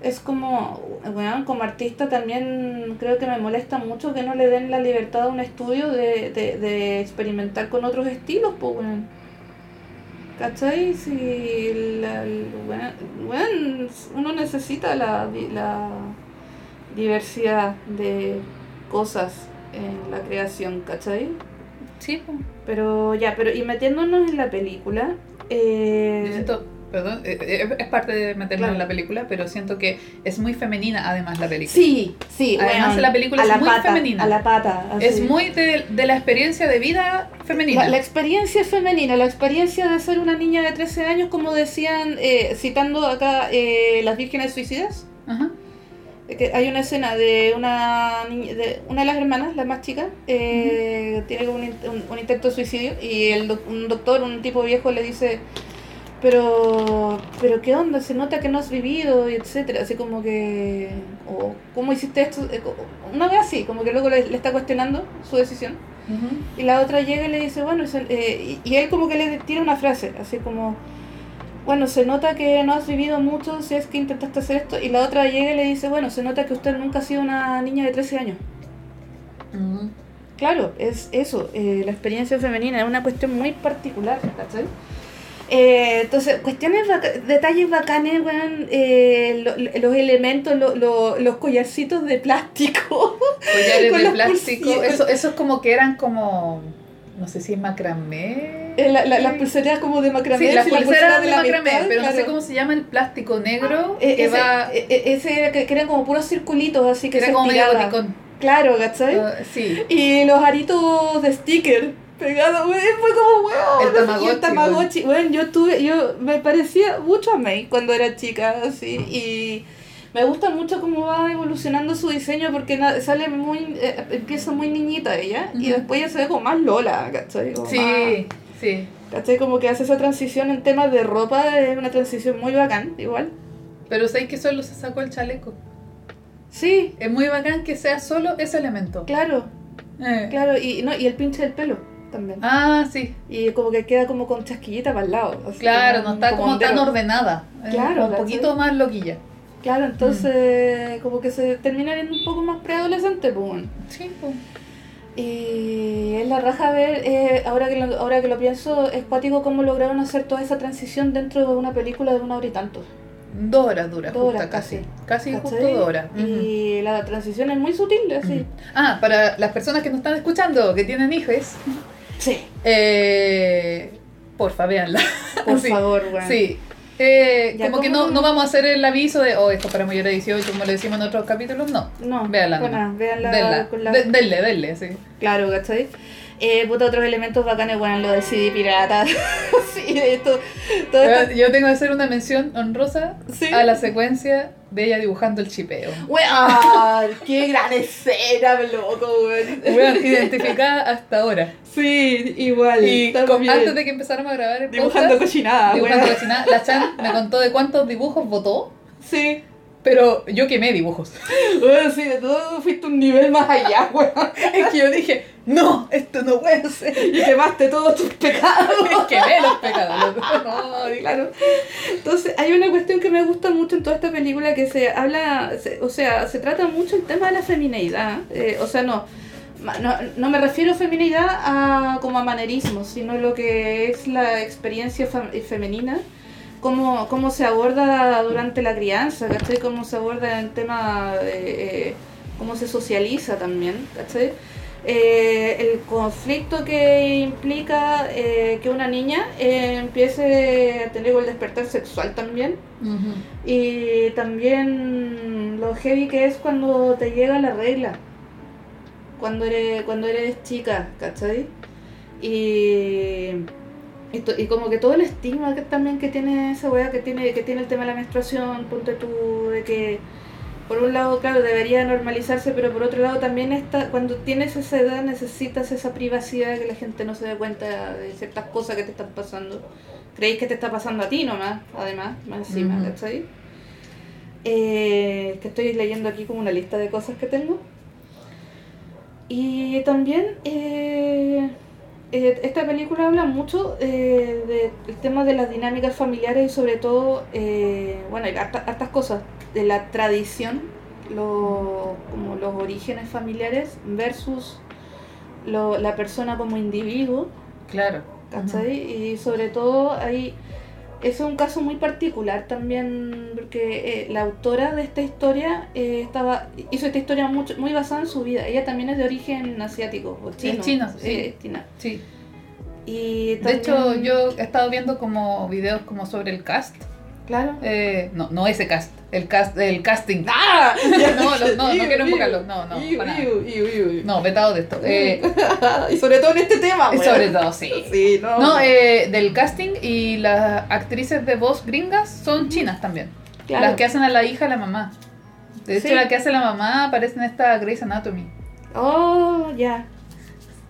Es como, bueno, como artista también creo que me molesta mucho que no le den la libertad a un estudio de, de, de experimentar con otros estilos, pues, weón. ¿Cachai? Si la, weón, weón, uno necesita la, la diversidad de cosas en la creación, ¿cachai? Sí. Pero ya, pero y metiéndonos en la película, eh, Yo siento, perdón, eh, eh, es parte de meternos Claro. en la película, pero siento que es muy femenina además la película. Sí, sí. Además, weón, la película es la muy pata, femenina. A la pata. así. Es muy de, de la experiencia de vida femenina. La, la experiencia femenina, la experiencia de ser una niña de 13 años, como decían, eh, citando acá eh, Las Vírgenes Suicidas, Ajá. eh, que hay una escena de una de una de las hermanas, la más chica, eh, tiene como un, in- un- un intento de suicidio y el doc- un doctor, un tipo viejo, le dice, pero, pero ¿qué onda? Se nota que no has vivido y etcétera, así como que, o ¿cómo hiciste esto? Eh, Una vez así, como que luego le, le está cuestionando su decisión. Y la otra llega y le dice, bueno, eh, y, y él como que le tira una frase, así como, bueno, se nota que no has vivido mucho si es que intentaste hacer esto. Y la otra llega y le dice, bueno, se nota que usted nunca ha sido una niña de 13 años. Claro, es eso, eh, la experiencia femenina es una cuestión muy particular, ¿cachai? Eh, entonces, cuestiones, baca- detalles bacanes, weón, eh, lo- lo- los elementos, lo- lo- los collarcitos de plástico. <laughs> Collares de plástico. Eso, eso es como que eran como. No sé si es macramé. Eh, la- la- las pulseras como de macramé. Sí, las la pulseras pulsera de la macramé, pero no sé cómo se llama el plástico negro Eh, que ese, va. eh, eh, ese que, que eran como puros circulitos, así que, era se como medio boticón. Claro, ¿cachai? Ah, sí. Y los aritos de sticker pegados, güey, fue como, weón. El Tamagotchi, el Tamagotchi, weón, yo tuve, yo me parecía mucho a May cuando era chica, así, y Me gusta mucho cómo va evolucionando su diseño porque sale muy. eh, empieza muy niñita ella y después ya se ve como más Lola, ¿cachai? Como Sí, más- sí. ¿cachai? Como que hace esa transición en temas de ropa, es una transición muy bacán, igual. Pero sé que solo se sacó el chaleco. Sí, Es muy bacán que sea solo ese elemento. claro, Eh. claro. Y, no, y el pinche del pelo también. Ah, sí. Y como que queda como con chasquillita para el lado. Claro, no está como tan ordenada. Claro, Un poquito más loquilla. Claro, Mm. entonces como que se termina viendo un poco más preadolescente, pues. Sí, pues. Y es la raja ver, eh, ahora, que lo, ahora que lo pienso, es cuático cómo lograron hacer toda esa transición dentro de una película de una hora y tanto. Dos horas dura, Dos horas casi. casi. Casi justo dos horas. Y la transición es muy sutil, así. Ah, para las personas que nos están escuchando, que tienen hijos, Sí, eh, porfa, véanla. por <laughs> Sí, favor, weón. Sí. Eh, como que ¿cómo no, no? vamos a hacer el aviso de, oh, esto es para mayores de 18, como le decimos en otros capítulos, no. No, Véanla bueno, véanla denle, denle, sí. Claro, ¿cachai? Eh, puta, otros elementos bacanes, bueno, lo del CD pirata. <laughs> sí, esto, todo esto. Yo tengo que hacer una mención honrosa Sí. a la secuencia de ella dibujando el chipeo. Weón, <laughs> <laughs> qué gran escena, loco, weón. Identificada hasta ahora. Sí, igual. Y con- antes de que empezáramos a grabar el Dibujando podcast, cochinada, dibujando weón. cochinada, la Chan me contó de cuántos dibujos votó, Sí. Pero yo quemé dibujos. <laughs> Weón, sí, de todo fuiste un nivel más allá, <laughs> weón. Es que yo dije, no, esto no puede ser. Y quemaste todos tus pecados. <laughs> Quemé los pecados. No, Claro. Entonces, hay una cuestión que me gusta mucho en toda esta película que se habla, se- o sea, se trata mucho el tema de la femineidad. eh, o sea, no, no, no me refiero a femineidad a, como a manerismo, sino lo que es la experiencia fam- femenina, cómo, cómo se aborda durante la crianza, ¿cachai? Cómo se aborda en tema de eh, cómo se socializa también, ¿cachai? Eh, el conflicto que implica eh, que una niña eh, empiece a tener el despertar sexual también y también lo heavy que es cuando te llega la regla cuando eres cuando eres chica ¿cachai? y y, to- y como que todo el estigma que también que tiene esa weá que tiene que tiene el tema de la menstruación ponte tú de que por un lado, claro, debería normalizarse, pero por otro lado también está, cuando tienes esa edad necesitas esa privacidad, que la gente no se dé cuenta de ciertas cosas que te están pasando. Creéis que te está pasando a ti nomás, además, más encima, Ujú. ¿cachai? Eh, que estoy leyendo aquí como una lista de cosas que tengo. Y también eh, eh, esta película habla mucho eh, del tema de las dinámicas familiares y sobre todo, eh, bueno, hay harta- hartas cosas de la tradición, lo, como los orígenes familiares versus lo- la persona como individuo, Claro. ¿cachai? Y sobre todo ahí, es un caso muy particular también, porque eh, la autora de esta historia eh, estaba hizo esta historia mucho, muy basada en su vida. Ella también es de origen asiático, o chino. chino, sí. eh, es china. Sí. Y De hecho, también- yo he estado viendo como videos como sobre el cast. Claro. Eh, no, no ese cast, el cast, el casting. ¡Ah! <laughs> No, no, no, no quiero enfocarlo, no, no, Iu, para iu, iu. No, vetado de esto. <laughs> Eh, y sobre todo en este tema, weón. sobre todo, sí. <laughs> Sí, no. No, eh, del casting y las actrices de voz gringas son chinas también. Claro. Las que hacen a la hija y la mamá. De hecho, Sí. la que hace la mamá aparece en esta Grey's Anatomy. Oh, ya.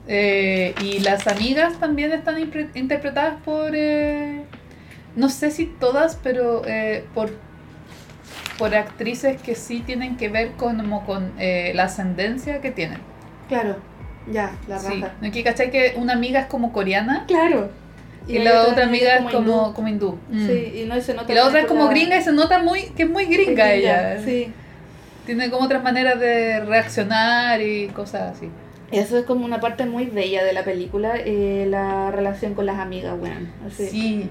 Eh, y las amigas también están interpretadas por. eh, no sé si todas, pero eh, por, por actrices que sí tienen que ver con, como con eh, la ascendencia que tienen. Claro. Ya, la Sí. raja. Aquí, ¿cachai? Que una amiga es como coreana Claro. y, la otra amiga es como, como hindú. Mm. Sí, y no se nota Y la otra es como la- gringa y se nota muy que es muy gringa ella. Sí. Tiene como otras maneras de reaccionar y cosas así. Eso es como una parte muy bella de la película, eh, la relación con las amigas, weón. Así. Sí.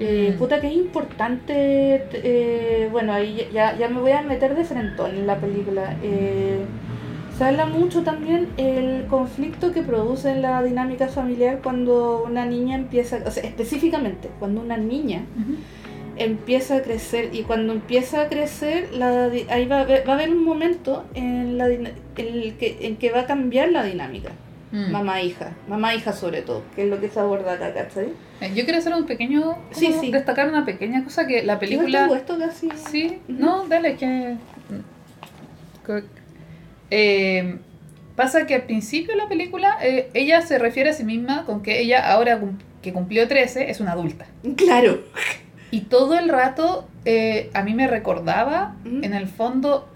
Eh, Mm. puta que es importante, eh, bueno, ahí ya, ya me voy a meter de frentón en la película. Eh, se habla mucho también el conflicto que produce en la dinámica familiar cuando una niña empieza, o sea, específicamente, cuando una niña empieza a crecer y cuando empieza a crecer, la, ahí va a, haber, va a haber un momento en, la, dina- el que, en que va a cambiar la dinámica Mm. mamá-hija, mamá-hija sobre todo, que es lo que se aborda acá, ¿cachai? Eh, Yo quiero hacer un pequeño. como Sí, sí. Destacar una pequeña cosa que la película. esto casi. Sí, Ujú. no, dale, que. Eh, pasa que al principio de la película eh, ella se refiere a sí misma con que ella ahora que cumplió 13 es una adulta. Claro. Y todo el rato eh, a mí me recordaba, en el fondo,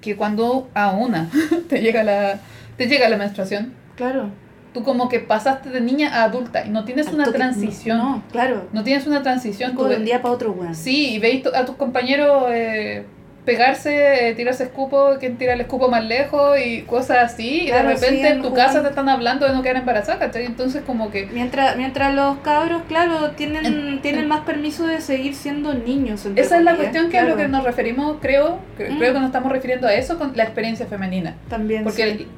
que cuando a una <laughs> te llega la, te llega la menstruación, Claro. Tú como que pasaste de niña a adulta y no tienes Al una toque- transición. No, No, claro. tienes una transición. Tú de un día para otro, weón. Sí, y veis a tus compañeros eh, pegarse, eh, tirarse escupo, quien tira el escupo más lejos y cosas así. Claro, y de repente en tu casa te están hablando de no quedar embarazada, ¿cachai? Entonces como que... Mientras, mientras los cabros, claro, tienen, En- tienen en- más permiso de seguir siendo niños. Esa es la cuestión que a lo claro. que nos referimos, creo, que- Mm. creo que nos estamos refiriendo a eso con la experiencia femenina. También. Porque sí.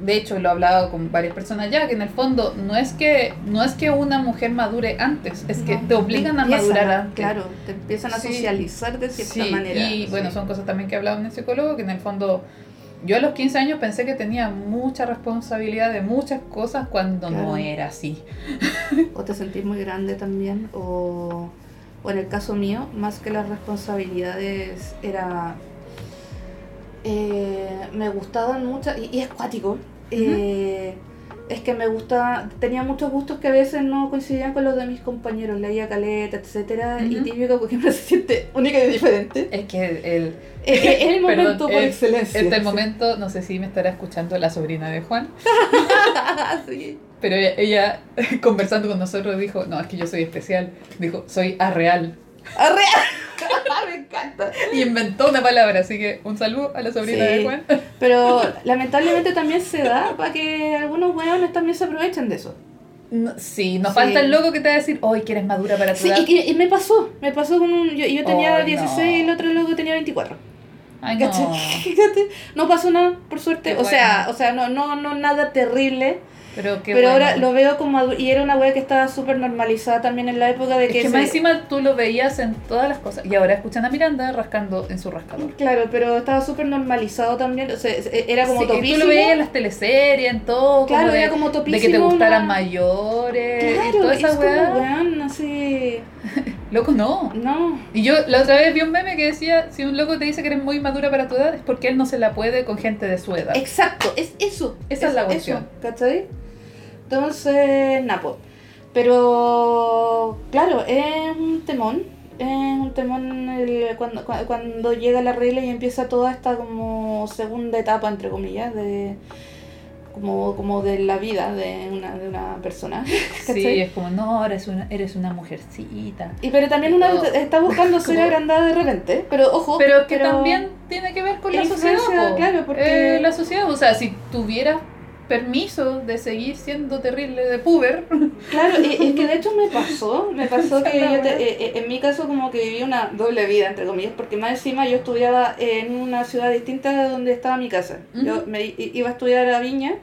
De hecho lo he hablado con varias personas ya, que en el fondo no es que no es que una mujer madure antes, es que te obligan a madurar antes. Claro, te empiezan a Sí. socializar de cierta Sí, manera. y sí. bueno, son cosas también que he hablado en el psicólogo, que en el fondo yo a los 15 años pensé que tenía mucha responsabilidad de muchas cosas cuando no era así. O te sentís muy grande también, o, o en el caso mío, más que las responsabilidades, era. Eh, me gustaban muchas, y, y es cuático. eh, es que me gusta, tenía muchos gustos que a veces no coincidían con los de mis compañeros, leía caleta, etcétera, y típico porque me se siente única y diferente. Es que el, Es, <laughs> es el <laughs> Perdón, momento por es- excelencia. este momento, no sé si me estará escuchando la sobrina de Juan, <laughs> Sí. pero ella, ella, conversando con nosotros dijo, no, es que yo soy especial, dijo, soy arreal. Arre- <laughs> me encanta. Y inventó una palabra, así que un saludo a la sobrina Sí. de Juan. <laughs> Pero lamentablemente también se da para que algunos weones también se aprovechen de eso. No, sí, nos Sí. falta el loco que te va a decir, hoy que eres madura para tu Sí, edad. y, que- y me pasó, me pasó con un... Yo, yo tenía Ay, 16 no. y el otro loco tenía 24. Ay, no. <laughs> No pasó nada, por suerte. Qué o sea, o sea, no, no, no nada terrible. Pero, qué pero bueno. ahora lo veo como... Y era una wea que estaba súper normalizada también en la época de Es que... que se- más encima tú lo veías en todas las cosas. Y ahora escuchan a Miranda rascando en su rascador. Claro, pero estaba súper normalizado también. O sea, era como Sí, topísimo. Tú lo veías en las teleseries, en todo. Claro, como de, era como de que te topísimo gustaran una- mayores. y Claro, toda es esa como, weón, así... <laughs> Loco, no. No. Y yo la otra vez vi un meme que decía: si un loco te dice que eres muy madura para tu edad, es porque él no se la puede con gente de su edad. Exacto, es eso. Esa es la cuestión. Eso, ¿Cachai? Entonces, Napo. Pero, claro, es un temón. Es un temón el- cuando, cua- cuando llega la regla y empieza toda esta como segunda etapa, entre comillas, de como, como de la vida de una, de una persona. <laughs> Sí, ¿cachai? es como, no, eres una, eres una mujercita. Y pero también una está buscando <laughs> ser Como- agrandada de repente. Pero ojo, Pero que también tiene que ver con la sociedad. po. claro, porque- Eh, la sociedad, o sea, si tuvieras permiso de seguir siendo terrible de puber, Claro, y- es que de hecho me pasó, me <laughs> pasó que yo te- eh, eh, en mi caso como que viví una doble vida, entre comillas, porque más encima yo estudiaba en una ciudad distinta de donde estaba mi casa. Yo me iba a estudiar a Viña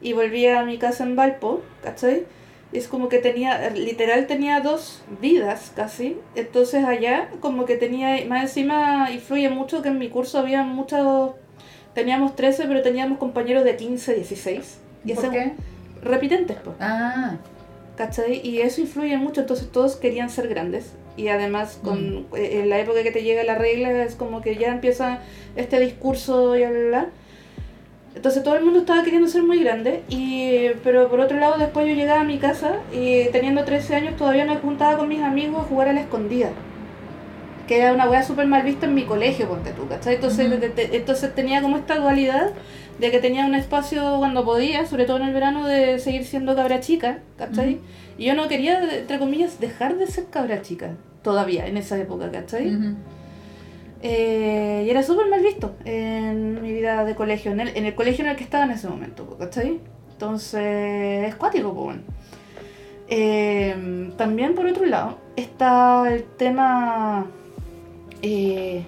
y volvía a mi casa en Valpo, ¿cachai? Es como que tenía, literal tenía dos vidas casi, entonces allá como que tenía, más encima influye mucho que en mi curso había muchos, teníamos 13 pero teníamos compañeros de 15, 16. Y ¿por qué? repitentes, pues. Ah, ¿Cachai? Y eso influye mucho, entonces todos querían ser grandes. Y además, con, eh, en la época que te llega la regla, es como que ya empieza este discurso y bla, bla, bla. Entonces todo el mundo estaba queriendo ser muy grande, y, pero por otro lado después yo llegaba a mi casa y teniendo 13 años todavía me juntaba con mis amigos a jugar a la escondida. Que era una wea súper mal vista en mi colegio, ponte tú, ¿cachai? Entonces, Ujú. de- de- entonces tenía como esta dualidad de que tenía un espacio cuando podía, sobre todo en el verano, de seguir siendo cabra chica, ¿cachai? Ujú. Y yo no quería, entre comillas, dejar de ser cabra chica todavía en esa época, ¿cachai? ujú. Eh, y era súper mal visto en mi vida de colegio, en el, en el colegio en el que estaba en ese momento, ¿cachai? Entonces, es cuático, pues bueno. Eh, también por otro lado está el tema, eh,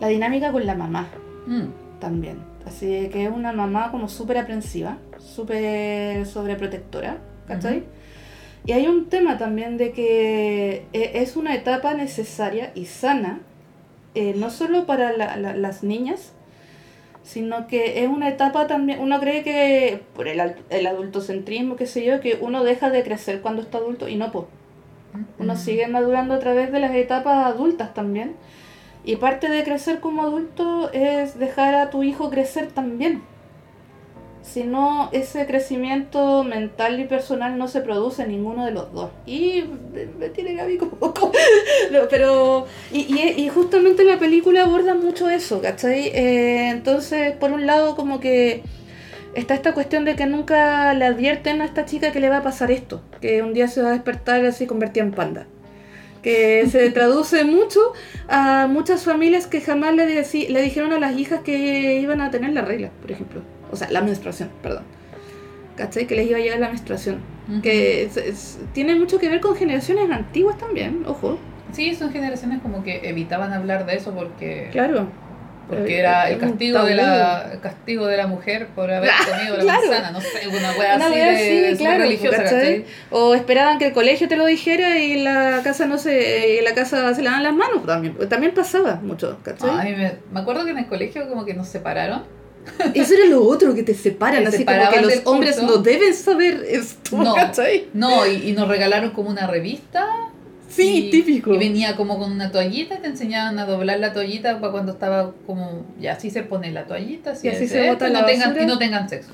la dinámica con la mamá Mm. también. Así que es una mamá como súper aprensiva, súper sobreprotectora, ¿cachai? Y hay un tema también de que eh, es una etapa necesaria y sana, eh, no solo para la- la- las niñas, sino que es una etapa también, uno cree que por el, el adultocentrismo, qué sé yo, que uno deja de crecer cuando está adulto y no, pues. Uno Mm. sigue madurando a través de las etapas adultas también. Y parte de crecer como adulto es dejar a tu hijo crecer también. Si no, ese crecimiento mental y personal no se produce en ninguno de los dos. Y me- tiene Gaby como poco. <laughs> Pero. Y, y, y justamente la película aborda mucho eso, ¿cachai? Eh, entonces, por un lado, como que está esta cuestión de que nunca le advierten a esta chica que le va a pasar esto, que un día se va a despertar así convertida en panda. Que se traduce mucho a muchas familias que jamás le, le dijeron a las hijas que iban a tener la regla, por ejemplo. O sea, la menstruación, perdón. ¿Cachai? Que les iba a llegar la menstruación. Que es- es- tiene mucho que ver con generaciones antiguas también, ojo. Sí, son generaciones como que evitaban hablar de eso porque, Claro. Porque Eh, era el un castigo de la el castigo de la mujer por haber comido la claro. manzana, no sé, una wea Una así wea de así, claro, religiosa, ¿cachai? O esperaban que el colegio te lo dijera y la casa no se, y la casa se le dan las manos también. También pasaba mucho, ¿cachai? Ah, a mí me, me acuerdo que en el colegio como que nos separaron. <laughs> Eso era lo otro que te separan, Te así como que los hombres no deben saber esto, No. ¿cachai? No, y, y nos regalaron como una revista. Sí, y- típico. Y venía como con una toallita y te enseñaban a doblar la toallita para cuando estaba como, ya así se pone la toallita, así, Y así se bota y la no tengan, y no tengan sexo.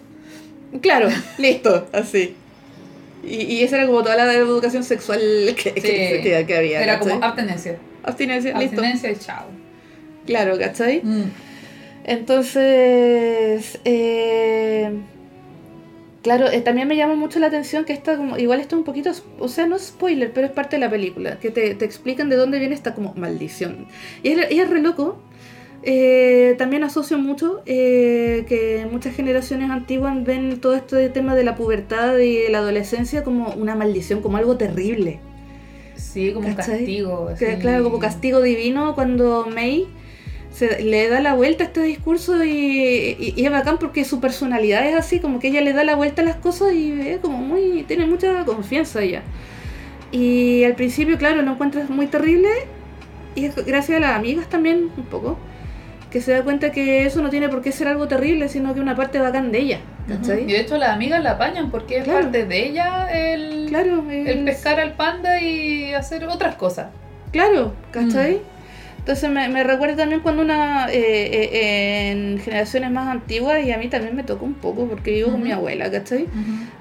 Claro, <laughs> listo, así. Y, y esa era como toda la educación sexual que, que, que- que había. Era como ¿cachai? abstenencia. abstinencia, listo. Abstinencia y chao. Claro, ¿cachai? Mm. Entonces, eh, claro, eh, también me llama mucho la atención que esta, como, igual esto es un poquito, o sea, no es spoiler, pero es parte de la película, que te, te explican de dónde viene esta como maldición. Y es, y es re loco. Eh, también asocio mucho eh, que muchas generaciones antiguas ven todo este tema de la pubertad y de la adolescencia como una maldición, como algo terrible. Sí, como ¿Cachai? castigo. Que, así. claro, como castigo divino cuando May se, le da la vuelta a este discurso y, y- y es bacán porque su personalidad es así, como que ella le da la vuelta a las cosas y como muy, tiene mucha confianza ella. Y al principio, claro, lo encuentras muy terrible y es gracias a las amigas también un poco, que se da cuenta que eso no tiene por qué ser algo terrible, sino que una parte bacán de ella. ¿cachai? Y de hecho las amigas la apañan porque es Claro. parte de ella el, Claro, el es- pescar al panda y hacer otras cosas. Claro, ¿cachai? Entonces me, me recuerda también cuando una, eh, eh, en generaciones más antiguas, y a mí también me tocó un poco porque vivo con Ujú. mi abuela, ¿cachai?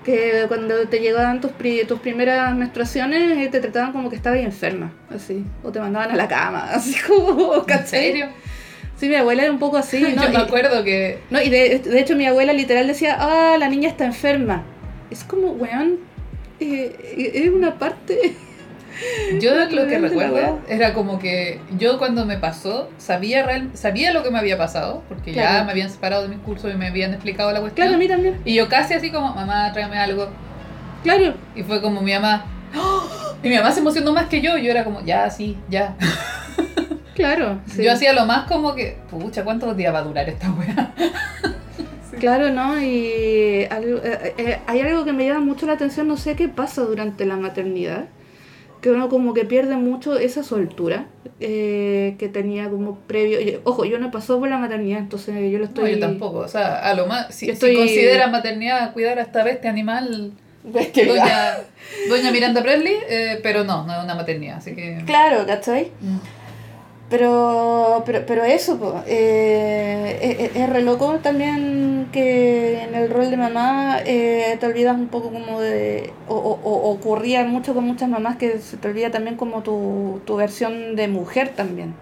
Que cuando te llegaban tus, pri- tus primeras menstruaciones, eh, te trataban como que estabas enferma, así, o te mandaban a la cama, <laughs> así como, ¿En ¿cachai? serio? Sí, mi abuela era un poco así, <laughs> ¿no? Yo me Y- acuerdo que no, y de, de hecho mi abuela literal decía, ah, la niña está enferma. Es como, weón, eh, es una parte... yo lo que recuerdo era como que yo cuando me pasó sabía real, sabía lo que me había pasado porque ya me habían separado de mi curso y me habían explicado la cuestión. Claro, a mí también. Y yo casi así como, mamá, tráeme algo. Claro, Y fue como mi mamá, ¡Oh! y mi mamá se emocionó más que yo. Yo era como, ya, sí, ya. <laughs> claro. sí. Yo hacía lo más como que, pucha, ¿cuántos días va a durar esta weá? <laughs> Claro, ¿no? Y algo- eh, eh, hay algo que me llama mucho la atención, no sé qué pasa durante la maternidad, que uno como que pierde mucho esa soltura eh, que tenía como previo. Ojo, yo no pasó por la maternidad, entonces yo lo No, estoy... yo tampoco. O sea, a lo más, si, Yo si estoy- considera maternidad cuidar a esta bestia animal, doña, doña Miranda Presley, eh, pero no, no es una maternidad. Así que. Claro, ¿cachai? Mm. Pero, pero, pero eso, po, eh, es, es- es re loco también que en el rol de mamá eh, te olvidas un poco como de... O, o- o- ocurría mucho con muchas mamás que se te olvida también como tu, tu versión de mujer también.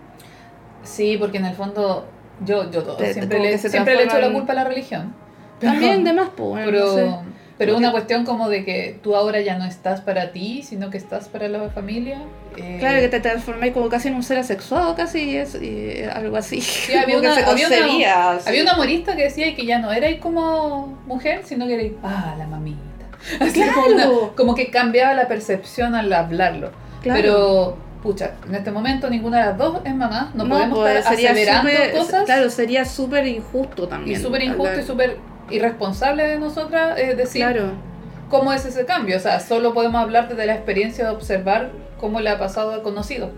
Sí, porque en el fondo yo, yo todo, Te- siempre, le, siempre le echo la culpa a la religión. También de más, pues, bueno, Pero, no sé. Pero una cuestión como de que tú ahora ya no estás para ti, sino que estás para la familia. eh, Claro que te transformáis como casi en un ser asexuado, casi, y es, y algo así. Sí, <laughs> había una- que se había una- así. Había una humorista que decía que ya no erais como mujer, sino que erais, ah, la mamita. <laughs> Así Claro. como, una- como que cambiaba la percepción al hablarlo. Claro. Pero, pucha, en este momento ninguna de las dos es mamá. No, podemos pues, estar aseverando súper- cosas. Claro, sería súper injusto y también. súper injusto hablar. y súper irresponsable de nosotras eh, decir Claro. cómo es ese cambio. O sea, solo podemos hablar desde la experiencia de observar cómo le ha pasado al conocido.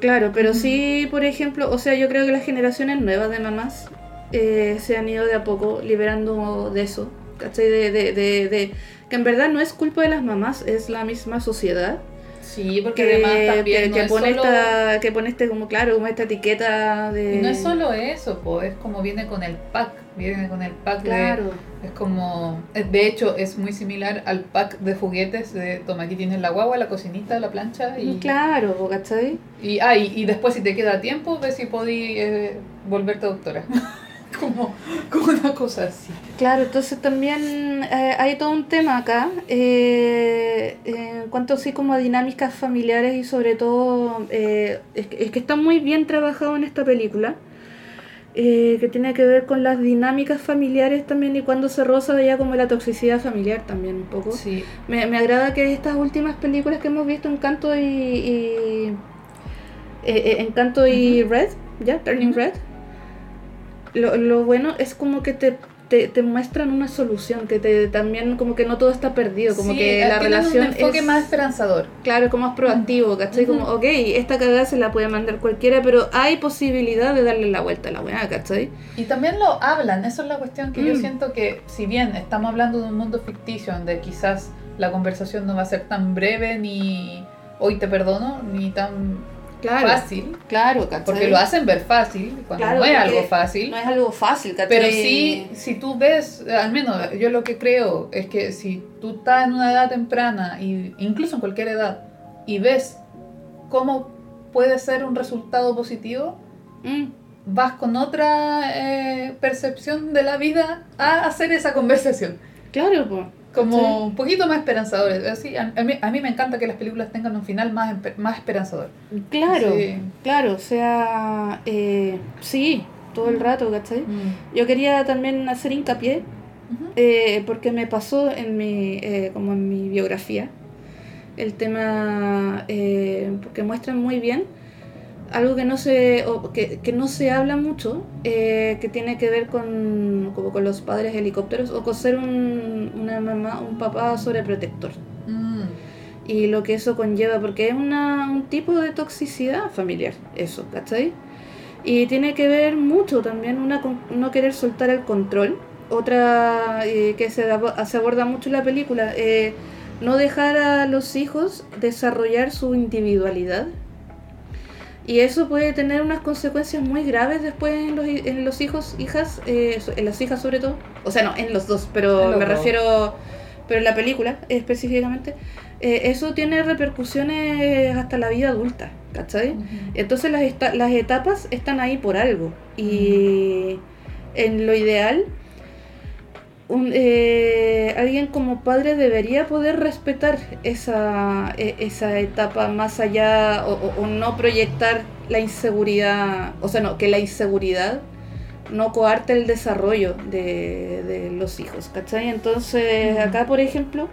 Claro, pero Ujú. sí, por ejemplo, o sea, yo creo que las generaciones nuevas de mamás eh, se han ido de a poco liberando de eso, ¿cachai? De, de, de, de- que en verdad no es culpa de las mamás, es la misma sociedad. Sí, porque Que, además también que, no que es pone solo- esta, que pone este como claro, como esta etiqueta de... y no es solo eso, po, es como viene con el pack, viene con el pack de Claro, Es como, de hecho, es muy similar al pack de juguetes de, toma, aquí tienes la guagua, la cocinita, la plancha y, claro, po, ¿cachai? y, ah, y, y después si te queda tiempo, ves si podí eh, volverte doctora. <laughs> como, como una cosa así. Claro, entonces también eh, hay todo un tema acá eh, en cuanto así como a dinámicas familiares y sobre todo eh, es, es que está muy bien trabajado en esta película eh, que tiene que ver con las dinámicas familiares también y cuando se roza ya como la toxicidad familiar también un poco. Sí, Me, me agrada que estas últimas películas que hemos visto, Encanto y, y eh, eh, Encanto y Red, ya, Turning. Red, lo, lo bueno es como que te, te, te muestran una solución, que te también como que no todo está perdido, como Sí, que la relación un enfoque es, más esperanzador. claro, como más proactivo, ¿cachai? Como, ok, esta cagada se la puede mandar cualquiera, pero hay posibilidad de darle la vuelta a la weá, ¿cachai? Y también lo hablan, eso es la cuestión que yo Mm. siento que si bien estamos hablando de un mundo ficticio donde quizás la conversación no va a ser tan breve ni hoy te perdono, ni tan Claro, fácil, claro, ¿cachai? porque lo hacen ver fácil, cuando Claro, no es algo fácil. No es algo fácil, ¿cachai? Pero sí, si tú ves, al menos yo lo que creo es que si tú estás en una edad temprana, y incluso en cualquier edad, y ves cómo puede ser un resultado positivo, Mm. vas con otra eh, percepción de la vida a hacer esa conversación. Claro, pues. Como Sí. un poquito más esperanzadores. Así, a, a mí, a mí me encanta que las películas tengan un final más, más esperanzador. Claro, Sí. claro, o sea, eh, sí, todo el rato, ¿cachai? Mm. Yo quería también hacer hincapié, eh, porque me pasó en mi, eh, como en mi biografía, el tema, eh, porque muestran muy bien algo que no se, o que, que no se habla mucho, eh, que tiene que ver con, como con los padres helicópteros o con ser un, una mamá, un papá sobreprotector. Mm. y lo que eso conlleva, porque es una, un tipo de toxicidad familiar, eso, ¿cachai? Y tiene que ver mucho también una con no querer soltar el control. Otra eh, que se, se aborda mucho en la película, eh, no dejar a los hijos desarrollar su individualidad. Y eso puede tener unas consecuencias muy graves después en los, en los hijos, hijas, eh, en las hijas sobre todo. O sea, no, en los dos, pero me dos. refiero, pero en la película específicamente. eh, eso tiene repercusiones hasta la vida adulta, ¿cachai? Ujú. Entonces las, las etapas están ahí por algo. Y en lo ideal, un, eh, alguien como padre debería poder respetar esa, e- esa etapa más allá o, o- o no proyectar la inseguridad, o sea, no, que la inseguridad no coarte el desarrollo de, de los hijos, ¿cachai? Entonces, acá, por ejemplo,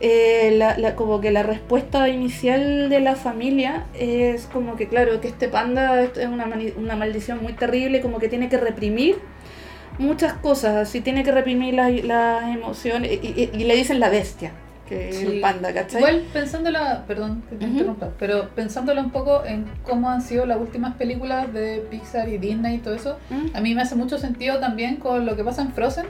eh, la, la- como que la respuesta inicial de la familia es como que, claro, que este panda es una, una maldición muy terrible, como que tiene que reprimir muchas cosas, así tiene que reprimir las, las emociones, y, y- y le dicen la bestia, que es el panda, ¿cachai? Igual pensándola, perdón que te interrumpa, pero pensándola un poco en cómo han sido las últimas películas de Pixar y Disney y todo eso, ¿Mm? a mí me hace mucho sentido también con lo que pasa en Frozen,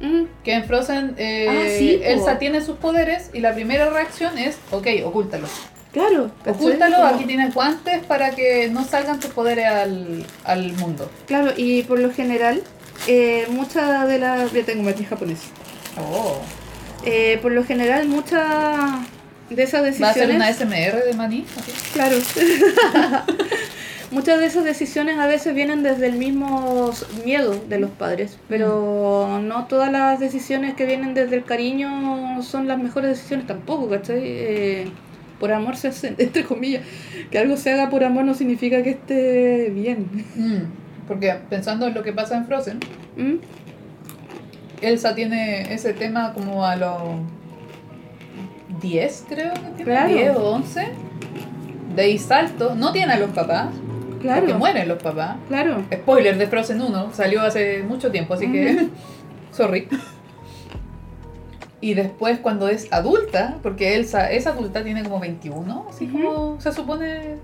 ¿Mm? que en Frozen eh, Ah, sí. Elsa tiene sus poderes y la primera reacción es, ok, ocúltalo. Claro. Ocúltalo, Como- aquí tienes guantes para que no salgan tus poderes al, al mundo. Claro, y por lo general, eh, muchas de las... Ya tengo matriz japonés. Oh. Eh, por lo general, muchas de esas ¿Va a decisiones... ser una SMR de maní? Así. Claro. <laughs> <laughs> Muchas de esas decisiones a veces vienen desde el mismo miedo de los padres, pero no todas las decisiones que vienen desde el cariño son las mejores decisiones tampoco, ¿cachai? Eh, por amor se hace, <laughs> entre comillas, que algo se haga por amor no significa que esté bien. Mm, Porque pensando en lo que pasa en Frozen, ¿Mm? Elsa tiene ese tema como a los 10, creo que tiene, Claro. 10 o 11. De ahí salto, no tiene a los papás, porque Claro, mueren los papás. claro. Spoiler de Frozen 1, salió hace mucho tiempo, así que. <laughs> sorry. Y después, cuando es adulta, porque Elsa es adulta, tiene como 21, así Ujú. como se supone.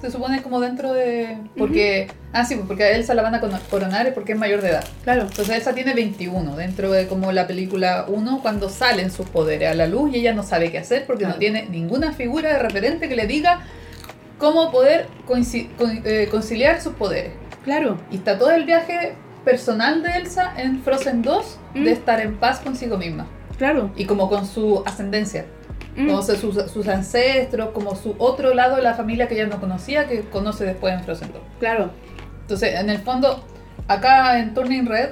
Se supone como dentro de... Porque... Ah, sí, porque a Elsa la van a coronar es porque es mayor de edad. Claro. Entonces Elsa tiene 21 dentro de como la película 1 cuando salen sus poderes a la luz y ella no sabe qué hacer porque no tiene ninguna figura de referente que le diga cómo poder eh, conciliar sus poderes. Claro. Y está todo el viaje personal de Elsa en Frozen 2 Mm. de estar en paz consigo misma Claro. y como con su ascendencia. Mm. Sus, sus ancestros, como su otro lado de la familia que ella no conocía, que conoce después en Frozen 2. Claro. Entonces, en el fondo, acá en Turning Red,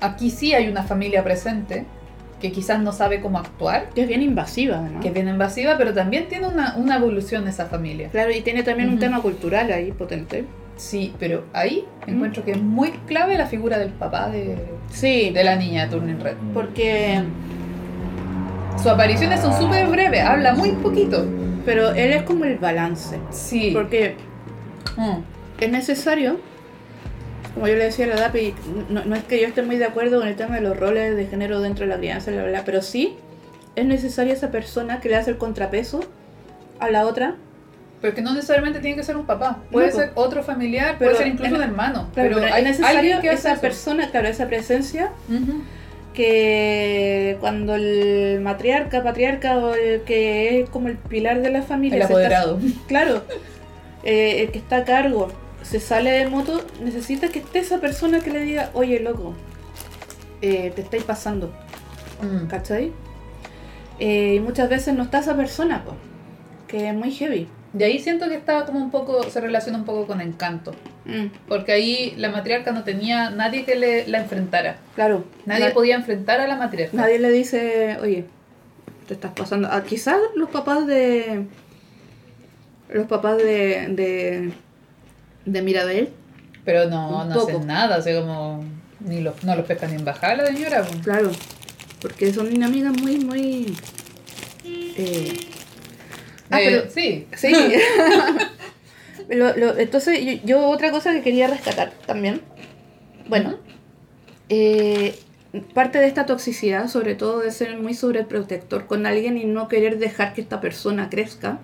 aquí sí hay una familia presente que quizás no sabe cómo actuar, Que es bien invasiva, además. que es bien invasiva, pero también tiene una, una evolución esa familia. Claro, y tiene también un tema cultural ahí potente. Sí, pero ahí Mm. encuentro que es muy clave la figura del papá de, Sí, de la niña de Turning Red. porque. Sus apariciones son súper breves, habla muy poquito. Pero él es como el balance. Sí. Porque Mm. es necesario, como yo le decía a la DAPI, no, no es que yo esté muy de acuerdo con el tema de los roles de género dentro de la crianza, bla, bla, pero sí es necesaria esa persona que le hace el contrapeso a la otra. Pero que no necesariamente tiene que ser un papá. Puede No, ser otro familiar, Pero puede ser incluso en- un hermano. Claro, pero, hay es necesario que esa eso. persona, claro, esa presencia. Que cuando el matriarca, patriarca o el que es como el pilar de la familia, El está- apoderado. claro, eh, el que está a cargo, se sale de moto, necesita que esté esa persona que le diga, oye loco, eh, te estáis pasando, Mm. ¿cachai? Eh, y muchas veces no está esa persona, po, que es muy heavy. De ahí siento que estaba como un poco, se relaciona un poco con Encanto. Mm, Porque ahí la matriarca no tenía nadie que le, la enfrentara. claro, Nadie na- podía enfrentar a la matriarca. nadie le dice, oye, te estás pasando. Ah, quizás los papás de. Los papás de. de. de Mirabel, Pero no, Un no poco. hacen nada, así como ni los, no los pescan ni en bajada la señora. pues. claro, porque son dinámicas muy, muy. eh, ah, Eh, pero- sí. Sí. <laughs> <laughs> Lo- lo- entonces, yo, yo otra cosa que quería rescatar también. Bueno, eh, parte de esta toxicidad, sobre todo de ser muy sobreprotector con alguien y no querer dejar que esta persona crezca,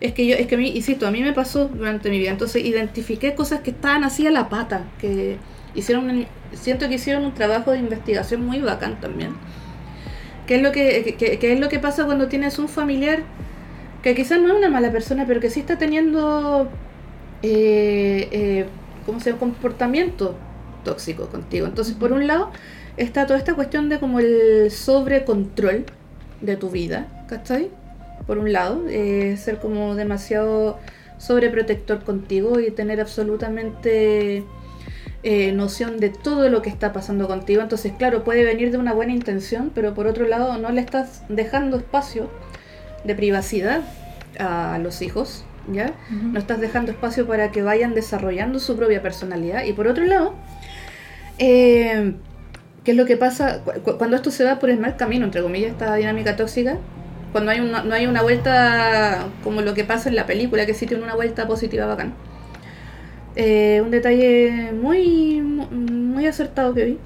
es que yo, es que a mí, insisto, a mí me pasó durante mi vida. Entonces, identifiqué cosas que estaban así a la pata, que hicieron, un- siento que hicieron un trabajo de investigación muy bacán también. ¿Qué es lo que, que- que- qué es lo que pasa cuando tienes un familiar que quizás no es una mala persona, pero que sí está teniendo, eh, eh, ¿cómo se llama? Comportamiento tóxico contigo. Entonces, por un lado, está toda esta cuestión de como el sobrecontrol de tu vida, ¿cachai? Por un lado, eh, ser como demasiado sobreprotector contigo y tener absolutamente eh, noción de todo lo que está pasando contigo. Entonces, claro, puede venir de una buena intención, pero por otro lado no le estás dejando espacio de privacidad a los hijos, ¿ya? No estás dejando espacio para que vayan desarrollando su propia personalidad. Y por otro lado, eh, ¿qué es lo que pasa cu- cu- cuando esto se va por el mal camino, entre comillas, esta dinámica tóxica? Cuando hay una, no hay una vuelta como lo que pasa en la película, que sí tiene una vuelta positiva bacán. Eh, un detalle muy, muy acertado que vi.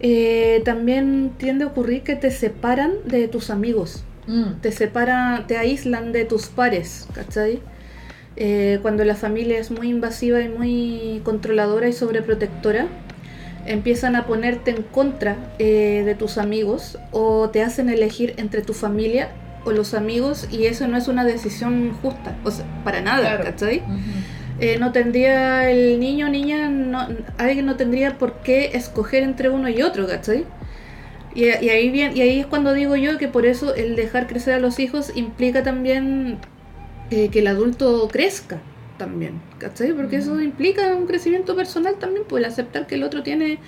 Eh, también tiende a ocurrir que te separan de tus amigos Mm. te separan, te aíslan de tus pares, ¿cachai? Eh, cuando la familia es muy invasiva y muy controladora y sobreprotectora, empiezan a ponerte en contra eh, de tus amigos o te hacen elegir entre tu familia o los amigos y eso no es una decisión justa, o sea, para nada, Claro. ¿cachai? Eh, no tendría el niño o niña, no, alguien no tendría por qué escoger entre uno y otro, ¿cachai? Y, y ahí bien, y ahí es cuando digo yo que por eso el dejar crecer a los hijos implica también eh, que el adulto crezca también, ¿cachai? Porque eso implica un crecimiento personal también, pues el aceptar que el otro tiene, eh,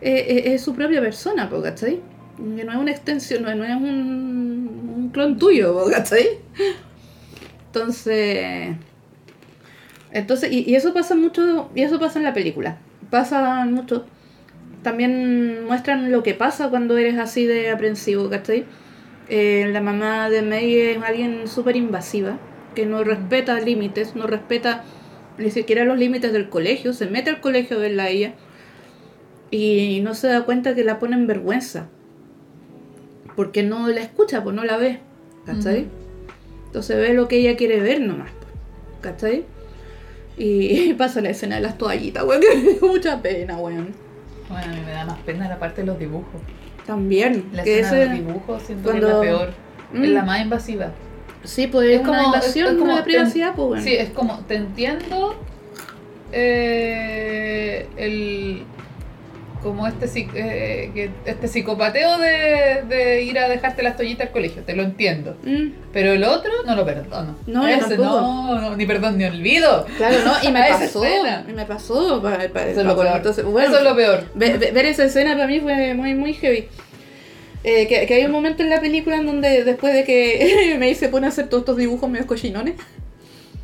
eh, es su propia persona, ¿cachai? Que no es una extensión, no, no es un, un clon tuyo, ¿cachai? Entonces... Entonces, y, y eso pasa mucho, y eso pasa en la película. Pasa mucho. También muestran lo que pasa cuando eres así de aprensivo, ¿cachai? Eh, la mamá de May es alguien súper invasiva, que no respeta límites, no respeta ni siquiera los límites del colegio, se mete al colegio a verla a ella y no se da cuenta que la pone en vergüenza. Porque no la escucha, pues no la ve, ¿cachai? Entonces ve lo que ella quiere ver nomás, pues, ¿cachai? Y, <laughs> pasa la escena de las toallitas, weón, <laughs> que me dio mucha pena, weón. Bueno, a mí me da más pena la parte de los dibujos. También. La que escena de los dibujos siento cuando- que es la peor. Mm. Es la más invasiva. Sí, pues es, una invasión es como de privacidad, pues bueno. Sí, es como, te entiendo eh, el como este eh, este psicopateo de, de ir a dejarte las toallitas al colegio, te lo entiendo. Mm, Pero el otro no lo perdono. No, Ese no, no, ni perdón ni olvido. claro, ¿no? Y <laughs> me pasó. escena. Y me pasó. pa- pa- Eso es lo peor. entonces, bueno, Eso es lo peor. ve- ve- ver esa escena para mí fue muy, muy heavy. Eh, que, que hay un momento en la película en donde después de que <laughs> me se pone a hacer todos estos dibujos medio cochinones.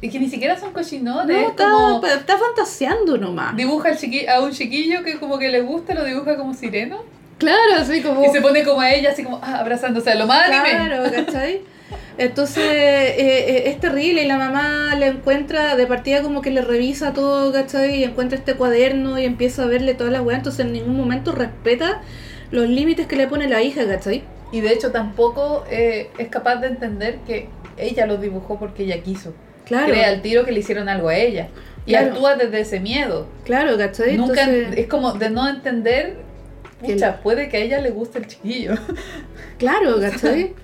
Y que ni siquiera son cochinones. No, es está, como está fantaseando nomás. dibuja a un chiquillo que como que le gusta, lo dibuja como sireno. Claro, así como... Y se pone como a ella, así como ah, abrazándose a lo más anime. Claro, ¿cachai? <laughs> Entonces eh, eh, es terrible y la mamá le encuentra, de partida como que le revisa todo, ¿cachai? Y encuentra este cuaderno y empieza a verle toda la weá, entonces en ningún momento respeta los límites que le pone la hija, ¿cachai? Y de hecho tampoco eh, es capaz de entender que ella los dibujó porque ella quiso. Claro, Cree al tiro que le hicieron algo a ella. Y Claro. actúa desde ese miedo. claro, ¿cachai? Nunca Entonces, es como de no entender. Que Pucha, puede que a ella le guste el chiquillo. <laughs> Claro, ¿cachai?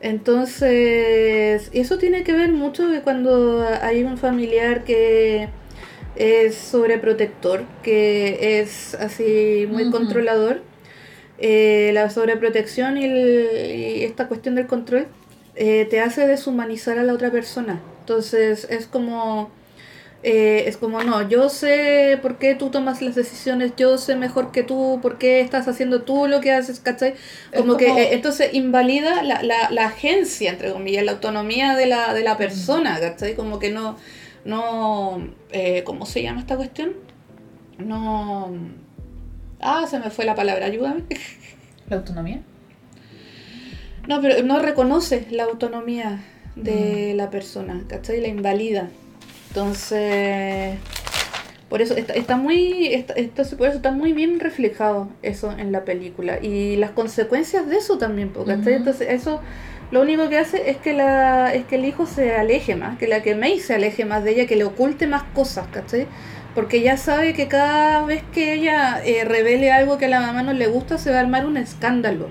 Entonces, eso tiene que ver mucho de cuando hay un familiar que es sobreprotector, que es así muy controlador. Eh, la sobreprotección y, el- y esta cuestión del control eh, te hace deshumanizar a la otra persona. Entonces, es como... eh, es como, no, yo sé por qué tú tomas las decisiones, yo sé mejor que tú, por qué estás haciendo tú lo que haces, ¿cachai? Como, que eh, entonces invalida la, la, la agencia, entre comillas, la autonomía de la, de la persona, ¿cachai? Como que no, no, eh, ¿cómo se llama esta cuestión? No, ah, se me fue la palabra, ayúdame. La autonomía. No, pero no reconoce la autonomía. De la persona, ¿cachai? La invalida. Entonces, por eso está, está muy, está, entonces por eso está muy bien reflejado eso en la película y las consecuencias de eso también, ¿cachai? Entonces eso lo único que hace es que la, es que el hijo se aleje más, que la que May se aleje más de ella, que le oculte más cosas, ¿cachai? Porque ya sabe que cada vez que ella eh, revele algo que a la mamá no le gusta, se va a armar un escándalo.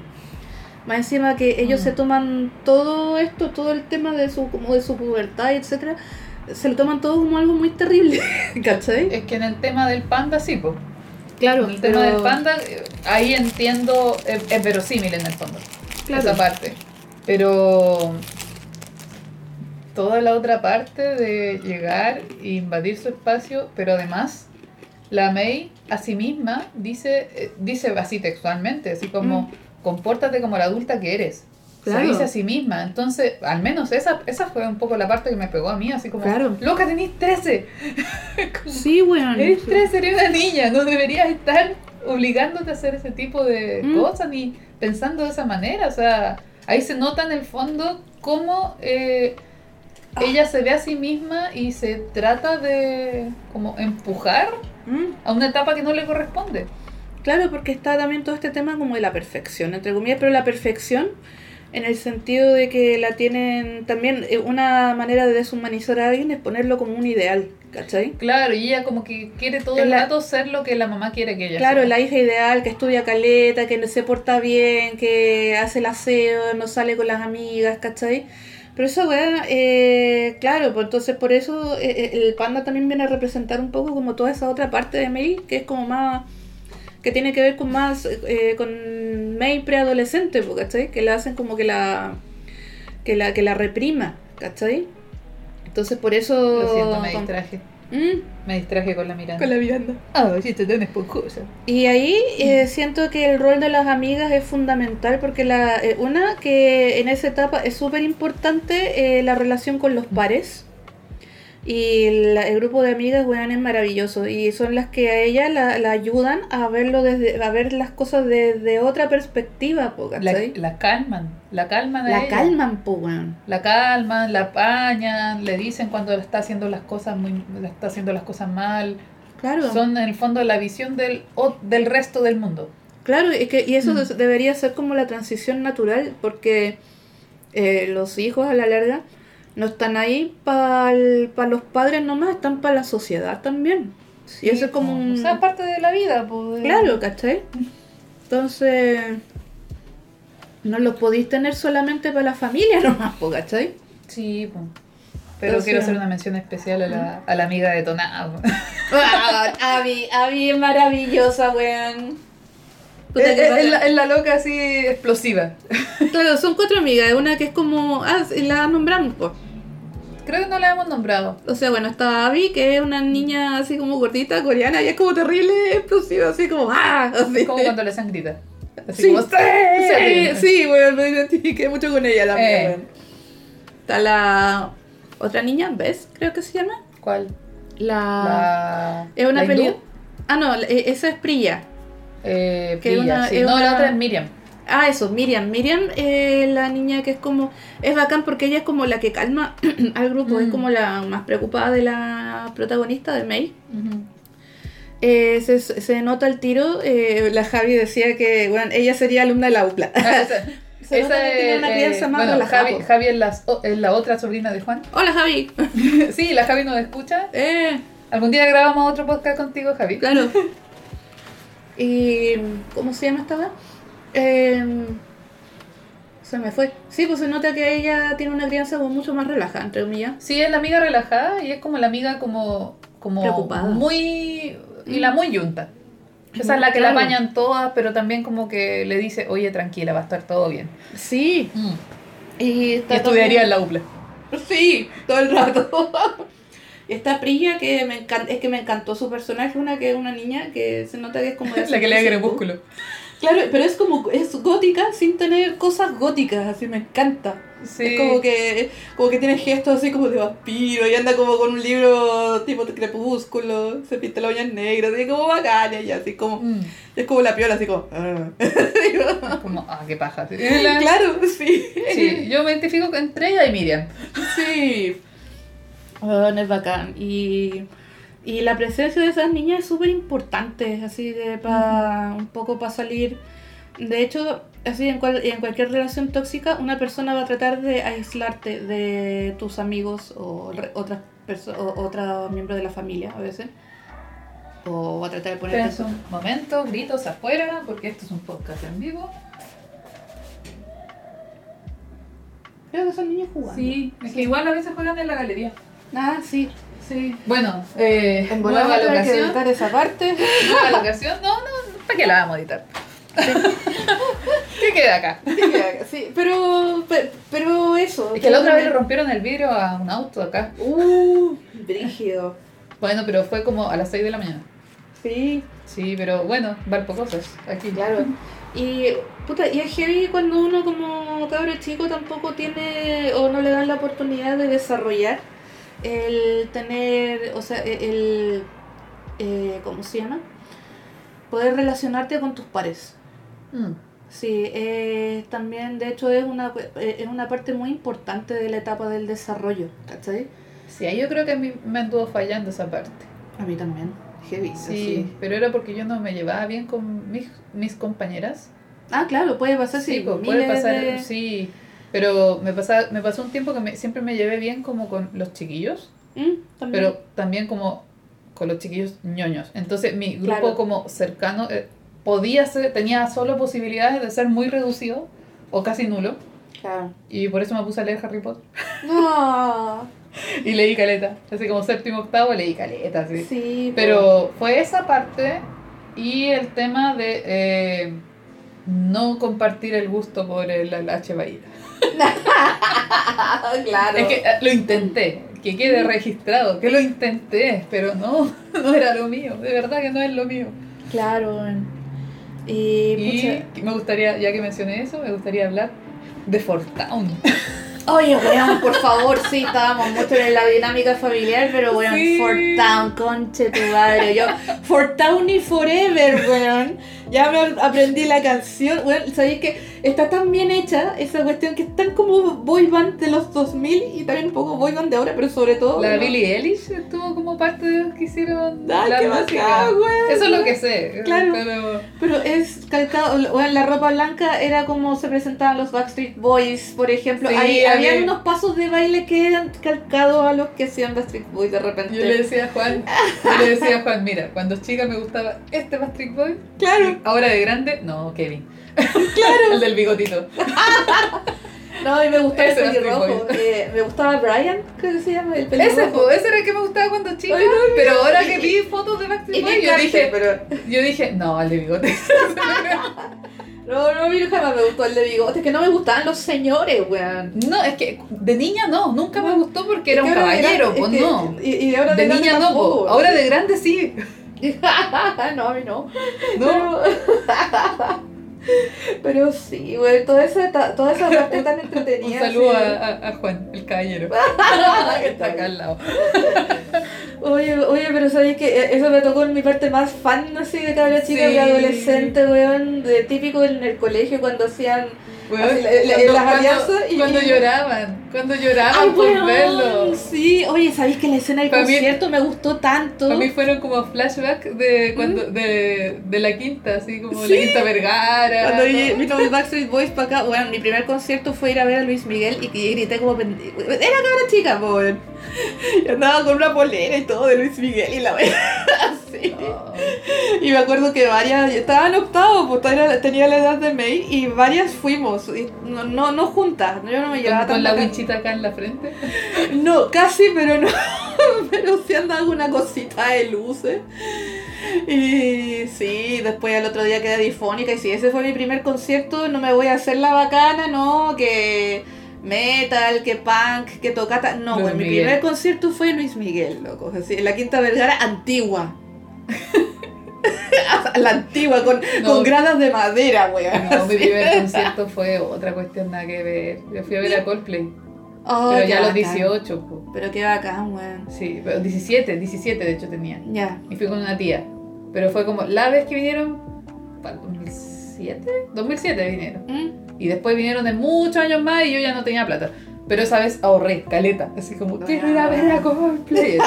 Más encima que ellos Mm. se toman todo esto, todo el tema de su, como de su pubertad, etcétera, se lo toman todo como algo muy terrible, <laughs> ¿cachai? Es que en el tema del panda sí, pues. Claro, En el tema del panda, eh, ahí entiendo, es, es verosímil en el fondo. Claro. Esa parte. Pero toda la otra parte de llegar e invadir su espacio, pero además la May a sí misma dice, eh, dice así textualmente, así como Mm. Compórtate como la adulta que eres. Claro. Se dice a sí misma. Entonces, al menos esa, esa fue un poco la parte que me pegó a mí, así como, Claro. loca, tenés 13. <laughs> Como, Sí, weón. Eres 13, eres una niña, no deberías estar obligándote a hacer ese tipo de Mm. cosas ni pensando de esa manera. O sea, ahí se nota en el fondo cómo eh, Ah. ella se ve a sí misma y se trata de como empujar Mm. a una etapa que no le corresponde. Claro, porque está también todo este tema como de la perfección, entre comillas, pero la perfección en el sentido de que la tienen también eh, una manera de deshumanizar a alguien es ponerlo como un ideal, ¿cachai? Claro, y ella como que quiere todo el la- rato ser lo que la mamá quiere que ella Claro, sea. la hija ideal que estudia caleta, que se porta bien, que hace el aseo, no sale con las amigas, ¿cachai? Pero esa weá, eh, claro, pues entonces por eso eh, eh, el panda también viene a representar un poco como toda esa otra parte de May, que es como más, que tiene que ver con más, eh, con May preadolescente, ¿cachai? Que la hacen como que la, que la, que la reprima, ¿cachai? Entonces por eso... Lo siento, me distraje. Mm, Me distraje con la mirada. con la Miranda. Ah, sí, te tan esponjosa. Y ahí eh, siento que el rol de las amigas es fundamental porque la eh, una que en esa etapa es súper importante eh, la relación con los pares y la- el grupo de amigas weón, es maravilloso y son las que a ella la, la ayudan a verlo desde a ver las cosas desde otra perspectiva po, La, calman, la calman a la ella. calman po weón. La calman, la apañan, le dicen cuando está haciendo las cosas muy, está haciendo las cosas mal. claro Son en el fondo la visión del, o- del resto del mundo. Claro, y, que, y eso Mm. debería ser como la transición natural, porque eh, los hijos a la larga No están ahí para los padres nomás, están para la sociedad también. y eso es como un... O sea, parte de la vida, pues. Claro, ¿cachai? Entonces, no los podéis tener solamente para la familia <laughs> nomás, po, ¿cachai? Sí, pues. Pero Entonces- quiero hacer una mención especial a la, a la amiga de Toná. <laughs> Abby, Abby es maravillosa, weón. Es, la, es la loca así explosiva. Claro, son cuatro amigas, una que es como... Ah, la nombramos, pues. Creo que no la hemos nombrado. O sea, bueno, está Abby, que es una niña así como gordita, coreana, y es como terrible, explosiva, así como... ¡Ah! Así. Como cuando le hacen grita. Así Sí. como ¡Sí! Sí, sí, weón, me identifiqué mucho con ella, la mía, Eh. Está la otra niña, ¿ves? Creo que se llama. ¿Cuál? La... La. Es una la hindú? peli... Ah, no, e- esa es Priya. Eh, Que Priya, una- sí. es No, una- la otra es Miriam. Ah, eso, Miriam. Miriam la niña que es como... Es bacán porque ella es como la que calma <clears throat> al grupo, es Mm. como la más preocupada de la protagonista, de May. Eh, se, se nota el tiro. eh, la Javi decía que bueno, ella sería alumna de la UPLA. Ah, esa- <laughs> Se nota esa que tiene es, una eh, crianza más bueno, relajada, Javi, es, la, es la otra sobrina de Juan. Hola Javi. <laughs> sí, la Javi nos escucha. Algún día grabamos otro podcast contigo, Javi. claro. <laughs> y ¿cómo se llama esta vez? Eh, se me fue. Sí, pues se nota que ella tiene una crianza como mucho más relajada, entre comillas. Sí, es la amiga relajada y es como la amiga como, como Preocupada. muy... Y la muy yunta. Esa es la que Claro. la apañan todas, pero también como que le dice, oye, tranquila, va a estar todo bien. Sí. Y, Y está estudiaría en la UPLA. Sí, todo el rato. <laughs> Y esta Priya que me encanta, es que me encantó su personaje, una que es una niña que se nota que es como de <laughs> La que lee 65. Crepúsculo. Claro, pero es como es gótica sin tener cosas góticas, así me encanta. Sí. Es como que como que tiene gestos así como de vampiro y anda como con un libro tipo de crepúsculo, se pinta la uña negra, así como bacana y así como Mm. es como la piola así como <laughs> ah. Es como, ah, qué paja. Sí, la- <laughs> Claro, sí. Sí, yo me identifico entre ella y Miriam. Sí. Bueno, es bacán. Y, y la presencia de esas niñas es súper importante, así de para un poco para salir. De hecho, así en, cual- en cualquier relación tóxica, una persona va a tratar de aislarte de tus amigos o otras otros miembros de la familia a veces. O va a tratar de ponerte Esperen un momento, gritos afuera, porque esto es un podcast en vivo. Creo que son niños jugando. Sí, es que igual a veces juegan en la galería. Ah, sí. Sí. Bueno, eh, En nueva locación. editar esa parte. <laughs> Nueva locación. No, no, ¿para qué la vamos a editar? ¿Qué queda acá? Sí, pero, pe- pero eso. Es que la otra vez le rompieron el vidrio a un auto acá. Uh, brígido. Bueno, pero fue como a las 6 de la mañana. Sí, Sí, pero bueno, Valpo cosas aquí. claro. Y, puta, y es heavy cuando uno como cabro chico tampoco tiene o no le dan la oportunidad de desarrollar el tener, o sea, e, el, eh, ¿cómo se llama? Poder relacionarte con tus pares. Mm. Sí, eh, también de hecho es una, eh, es una parte muy importante de la etapa del desarrollo, ¿cachai? Sí, yo creo que a mí me anduvo fallando esa parte. A mí también, heavy. Sí, así. pero era porque yo no me llevaba bien con mis, mis compañeras. Ah, claro, puede pasar, Sí, sí, puede pasar, de- sí. Pero me, pasa, me pasó un tiempo que me- siempre me llevé bien como con los chiquillos, Mm, también. pero también como con los chiquillos ñoños. Entonces mi grupo Claro. como cercano eh, podía ser, tenía solo posibilidades de ser muy reducido o casi nulo. Claro. Y por eso me puse a leer Harry Potter. No, <laughs> Y leí caleta. Así como séptimo, octavo, leí caleta, así. sí. Pero fue esa parte y el tema de eh, no compartir el gusto por el, el H. Bahía. <laughs> claro. Es que eh, lo intenté, que quede registrado, que lo intenté, pero no, <laughs> no era lo mío, de verdad que no es lo mío. Claro. Y, Y me gustaría, ya que mencioné eso, me gustaría hablar de Fortown. <laughs> Oye, weón, por favor, sí, estábamos mucho en la dinámica familiar, pero weón, Sí. Fort Town, conche tu madre. Yo, Fort Town y Forever, weón. Ya me aprendí la canción. Sabéis que está tan bien hecha esa cuestión que es tan como boy band de los 2000 y también un poco boy band de ahora, pero sobre todo. La weón, Billie Eilish estuvo como parte de los que hicieron Ay, la qué música. Eso es lo que sé. Claro. Pero Pero es calcado, bueno, la ropa blanca era como se presentaban los Backstreet Boys, por ejemplo. Sí, Ahí a había mí- unos pasos de baile que eran calcados a los que hacían Backstreet Boys de repente. yo le decía a Juan, yo le decía a Juan, mira, cuando chica me gustaba este Backstreet Boy, Claro, ahora de grande, no, Kevin. <laughs> Claro. El del bigotito. <laughs> no, y me gustaba el Ese pelirrojo. Boys. eh, me gustaba Brian, creo que se llama, el pelirrojo. Ese, po, ese era el que me gustaba cuando chica, Ay, no, pero ahora que vi fotos de Backstreet me Boy, yo dije, pero... yo dije, no, el de bigote. <laughs> No, no, a mí jamás me gustó el de bigote, es que no me gustaban los señores, weón. No, es que de niña no, nunca me gustó porque era un caballero, pues no. Y, y ahora De niña no, tampoco. po. ahora de grande sí. <laughs> no, a mí no. No. Pero, <laughs> pero sí, güey, toda esa, ta- toda esa parte tan Un entretenida. saludo sí. a, a- a Juan, el caballero. <laughs> que está acá al lado. Oye, oye, pero sabes que eso me tocó en mi parte más fan así de cabra chica, Sí. de adolescente, weón, de típico en el colegio cuando hacían Así, la- cuando- las alianzas y- Cuando lloraban, cuando lloraban ¡Ay, por weón! verlo. Sí, oye, ¿sabéis que la escena del Para mí- concierto me gustó tanto? A mí fueron como flashbacks de cuando de, de la quinta, así como Sí. la quinta Vergara. Cuando todo. vi- los Backstreet Boys para acá, bueno, mi primer concierto fue ir a ver a Luis Miguel y que grité como pendejo. Era cabra chica, po, weón. Y andaba con una polera y todo de Luis Miguel y la wea <laughs> así. Oh. Y me acuerdo que varias, yo estaba en octavo, pues todavía tenía la edad de May y varias fuimos, y no, no, no juntas, yo no me llevaba Con, con tan la bacán. winchita acá en la frente. <laughs> No, casi, pero no. <laughs> pero sí andaba con una cosita de luces. Y sí, después al otro día quedé difónica. Y si ese fue mi primer concierto, no me voy a hacer la bacana, no, que metal, que punk, que tocata. No, pues mi primer concierto fue Luis Miguel, loco. Así, en la Quinta Vergara antigua. <laughs> la antigua, con, No. con gradas de madera, weón. No, mi primer concierto fue otra cuestión nada que ver. Yo fui a ver a Coldplay, Oh, pero ya a los bacán. 18. po. Pero qué bacán, weón. Sí, pero 17, 17 de hecho tenía. Ya. Y fui con una tía. Pero fue como la vez que vinieron, ¿para el 2007? 2007 vinieron. ¿Mm? Y después vinieron de muchos años más y yo ya no tenía plata. Pero esa vez ahorré, caleta. Así como, quiero ir a ver a Coldplay. To-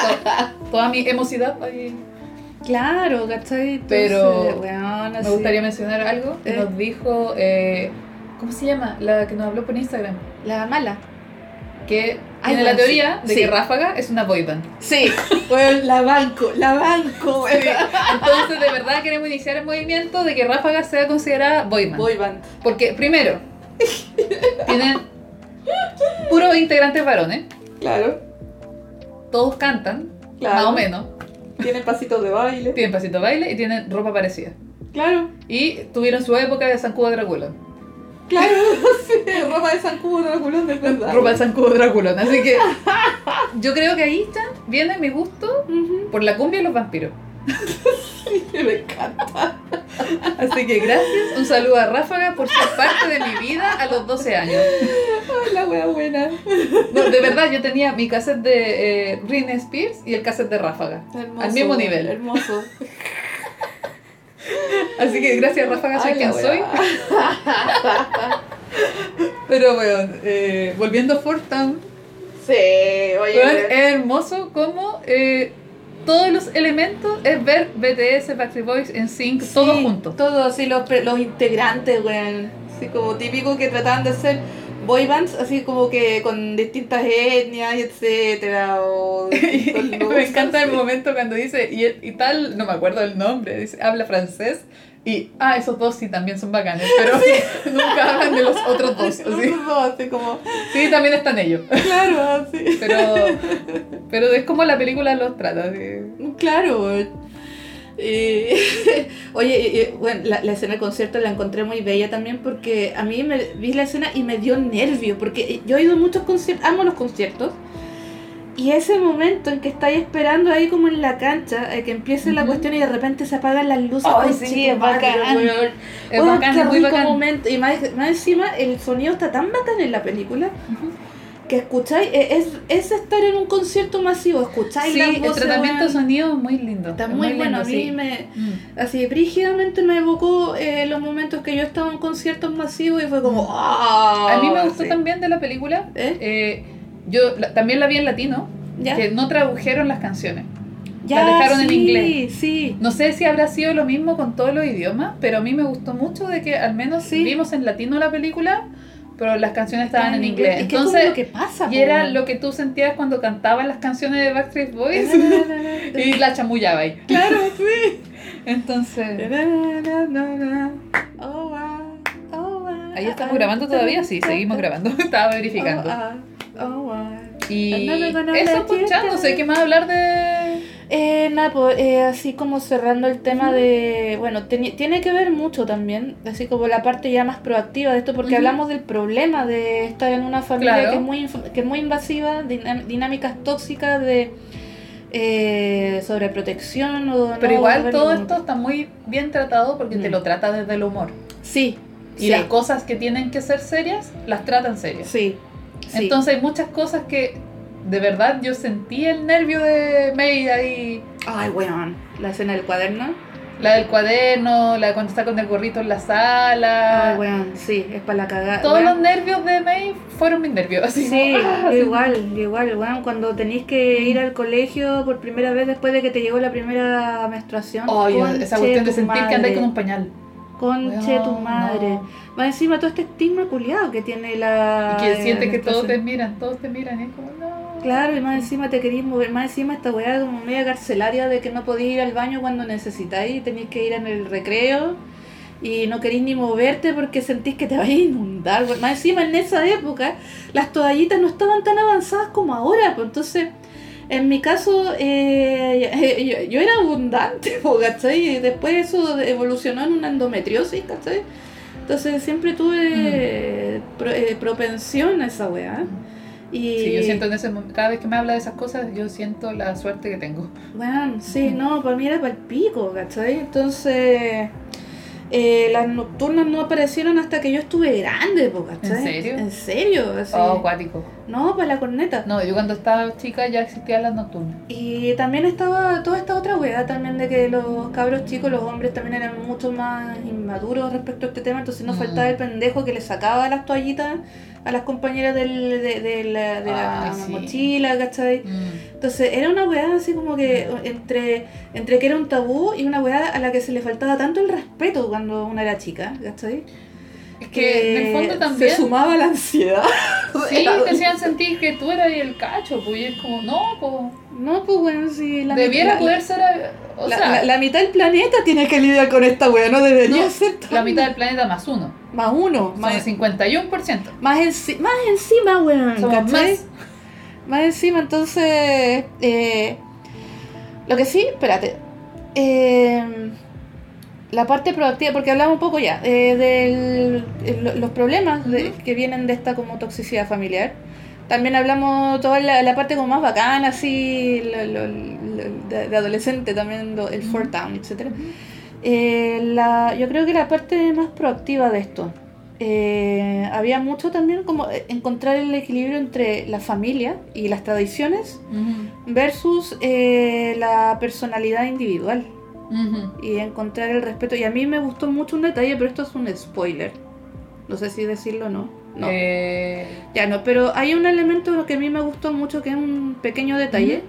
Toda mi emocidad ahí. Claro, ¿cachai? Entonces, Pero weón, Me gustaría mencionar algo que Eh. nos dijo, eh, ¿cómo se llama? La que nos habló por Instagram. La mala. Que Ay, tiene la bueno, teoría sí, de sí. que Ráfaga es una boyband. Sí, weón, la banco, la banco. Entonces, de verdad queremos iniciar el movimiento de que Ráfaga sea considerada boyband. Boy band. Porque, primero, tienen puros integrantes varones, Claro, todos cantan, claro. más o menos, Tiene pasitos de baile. tienen pasito de baile y tienen ropa parecida. Claro, Y tuvieron su época de Zancudo Drácula. Claro, <laughs> sí, ropa de zancudo, Draculón, de verdad. Ropa de Zancudo Drácula. Así que <laughs> yo creo que ahí está, viene mi gusto por la cumbia y los vampiros. Me encanta. Así que gracias, un saludo a Ráfaga por ser parte de mi vida a los 12 años. Ay, la wea buena. No, de verdad, yo tenía mi cassette de eh, Spears y el cassette de Ráfaga. Hermoso, Al mismo nivel. Hermoso. Así que gracias Ráfaga, soy quien <laughs> soy. Pero bueno, eh, volviendo a Fort Town, Sí, oye. weón. es hermoso como eh, todos los elementos es ver BTS, Backstreet Boys, en sync, todos Sí, juntos. Todos, así los, los integrantes, weón. Así como típico que trataban de hacer boy bands, así como que con distintas etnias, etcétera. O, <laughs> me encanta el momento cuando dice, y, y tal, no me acuerdo el nombre, dice, habla francés. Y, ah, esos dos sí también son bacanes, <laughs> pero <laughs> nunca hablan de los otros dos. Los dos, así como, Sí, también están ellos. claro, así. Pero, pero es como la película los trata. así. Claro. Y- <laughs> oye, y- bueno, la, la escena del concierto la encontré muy bella también porque a mí me vi la escena y me dio nervio porque yo he ido a muchos conciertos, amo los conciertos y ese momento en que estáis esperando ahí como en la cancha eh, que empiece la cuestión y de repente se apagan las luces. Ay, sí, chico, es bacán. Es Weón, bacán, qué es muy rico bacán. momento. Y más, más encima el sonido está tan bacán en la película que escucháis, eh, es, es estar en un concierto masivo, escucháis Sí, las el voces, tratamiento de sonido es muy lindo. Está es muy, bueno, a mí sí. me, Mm. así brígidamente me evocó eh, los momentos que yo estaba en conciertos masivos y fue como ¡ah! A mí me gustó Sí. también de la película. ¿Eh? eh, yo la- también la vi en latino, ¿Ya? que no tradujeron las canciones. la dejaron en inglés. Sí, No sé si habrá sido lo mismo con todos los idiomas, pero a mí me gustó mucho de que al menos Sí. vimos en latino la película, pero las canciones estaban en inglés. Es que lo que pasa. y era lo que tú sentías cuando cantaban las canciones de Backstreet Boys <laughs> y la chamullaba ahí. Claro, <laughs> sí. Entonces, Oh, wow. Oh, wow. ahí estamos grabando todavía, sí, <laughs> seguimos grabando. Estaba verificando. Oh, ah. Oh, wow. Y no, no, eso, la pues, sé qué más hablar de... Eh, nada, pues, eh, así como cerrando el tema de. Bueno, tiene que ver mucho también, así como la parte ya más proactiva de esto, porque hablamos del problema de estar en una familia Claro. que, es muy, que es muy invasiva, dinam- dinámicas tóxicas de eh, sobreprotección o Pero no igual todo ningún- esto está muy bien tratado porque te Mm. lo trata desde el humor. Sí, Y sí, las cosas que tienen que ser serias, las tratan serias. sí, sí. Entonces hay muchas cosas que de verdad yo sentí el nervio de May ahí. Ay, weón, la escena del cuaderno. La del cuaderno, la de cuando está con el gorrito en la sala. Ay, weón, sí, es para la cagada. Todos weón. los nervios de May fueron mis nervios. Así Sí, como, ah, así. igual, igual, weón, cuando tenéis que ir al colegio por primera vez después de que te llegó la primera menstruación. Ay, conche esa cuestión de tu sentir que andáis madre, con un pañal. Conche tu Weón, madre. no. Más encima todo este estigma culiado que tiene la. Y que eh, sientes que todos te miran, todos te miran. Es como, no. Claro, y más encima te queréis mover, más encima esta weá como media carcelaria de que no podéis ir al baño cuando necesitáis y tenéis que ir en el recreo y no queréis ni moverte porque sentís que te vais a inundar. Más encima en esa época las toallitas no estaban tan avanzadas como ahora, pues entonces en mi caso eh, <laughs> yo, yo era abundante, <laughs> po, ¿cachai? Y después eso evolucionó en una endometriosis, ¿cachai? Entonces siempre tuve pro- eh, propensión a esa weá. Y, Sí, yo siento en ese momento, cada vez que me habla de esas cosas, yo siento la suerte que tengo. Bueno, sí, no, para mí era para el pico, ¿cachai? Entonces, eh, las nocturnas no aparecieron hasta que yo estuve grande, ¿cachai? ¿En serio? En serio, así. Oh, acuático. No, para la corneta. No, yo cuando estaba chica ya existían las nocturnas. Y también estaba toda esta otra weá también de que los cabros chicos, los hombres también eran mucho más inmaduros respecto a este tema, entonces nos Mm. faltaba el pendejo que le sacaba las toallitas a las compañeras del, de, de la, de la sí. mochila, ¿cachai? Mm. Entonces era una weá así como que entre, entre que era un tabú y una weá a la que se le faltaba tanto el respeto cuando una era chica, ¿cachai? Que en el fondo también. se sumaba la ansiedad. <laughs> Sí, te hacían sentir que tú eras el cacho, pues y es como, no, pues. No, pues bueno, sí, la Debiera mitad, poder ser. eh, O la, sea, la- la mitad del planeta tiene que lidiar con esta weá, no debería No, ser tan- la mitad del planeta más uno. Más uno, más, el 51%. más, enci- más encima, weón. Más. Más encima, entonces. eh, lo que sí, espérate. eh, la parte proactiva, porque hablamos un poco ya eh, de los problemas de- que vienen de esta como toxicidad familiar. También hablamos toda la, la parte como más bacana, así, lo- lo- lo- de, de adolescente también, el Ujú. Fort Town, etc. Eh, la, yo creo que la parte más proactiva de esto. eh, había mucho también como eh, encontrar el equilibrio entre la familia y las tradiciones versus eh, la personalidad individual y encontrar el respeto. Y a mí me gustó mucho un detalle, pero esto es un spoiler. No sé si decirlo o no. No, Eh, ya no, pero hay un elemento que a mí me gustó mucho que es un pequeño detalle.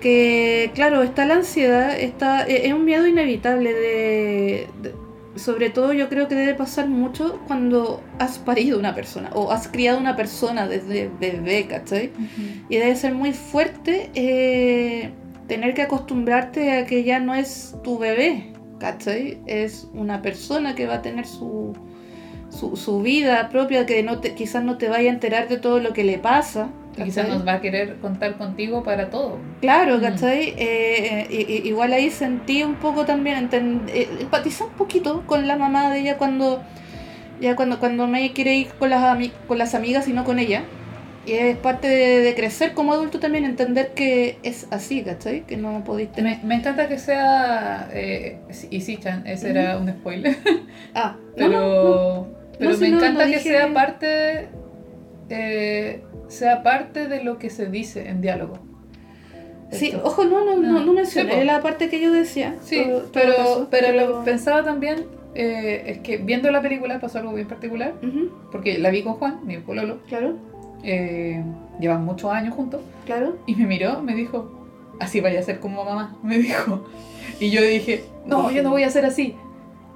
Que, claro, está la ansiedad, está, e- es un miedo inevitable de, de- Sobre todo yo creo que debe pasar mucho cuando has parido una persona o has criado una persona desde bebé, ¿cachai? ujú. Y debe ser muy fuerte eh, tener que acostumbrarte a que ya no es tu bebé, ¿cachai? Es una persona que va a tener su, su, su vida propia, que no te, quizás no te vaya a enterar de todo lo que le pasa. Y quizás nos va a querer contar contigo para todo. Claro, Mm. ¿cachai? Eh, eh, igual ahí sentí un poco también, eh, empaticé un poquito con la mamá de ella cuando ya cuando, cuando me quiere ir con las, con las amigas y no con ella. Y es parte de, de crecer como adulto también, entender que es así, ¿cachai? Que no podéis tener... Me, me encanta que sea. Eh, y sí, Chan, ese era un spoiler. <laughs> Ah, Pero, no, no, no. pero me si encanta que dije- sea parte. eh, sea parte de lo que se dice en diálogo. Sí, Esto. ojo, no, no, no, Ah, no mencioné sí, la parte que yo decía. Sí, todo- todo pero, pero lo que pensaba también eh, es que viendo la película pasó algo bien particular, porque la vi con Juan, mi pololo, claro, eh, llevan muchos años juntos, claro. y me miró, me dijo, así vaya a ser como mamá, <laughs> me dijo. Y yo dije, no, yo no voy a ser así.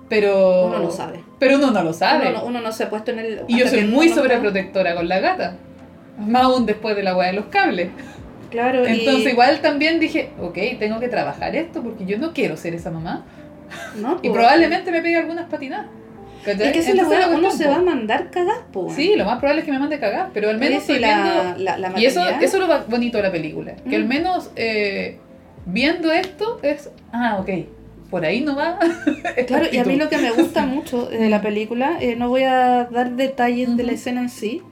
Pero... Uno lo sabe. Pero uno no lo sabe. Uno, no- uno no se ha puesto en el. y yo soy muy no está- sobreprotectora con la gata. Más aún después de la weá de los cables. Claro, y- Entonces igual también dije, ok, tengo que trabajar esto porque yo no quiero ser esa mamá. ¿no? <laughs> Y probablemente me pegue algunas patinadas. ¿Cachai? Es que esa es la uno se va a mandar cagar, po. Sí, lo más probable es que me mande cagar, pero al menos estoy la, viendo... la, Y eso, eso es lo bonito de la película. Que al Mm. menos eh, viendo esto es, ah, ok, por ahí no va. <laughs> Claro, y a mí lo que me gusta <laughs> mucho de la película, eh, no voy a dar detalles de la escena en sí,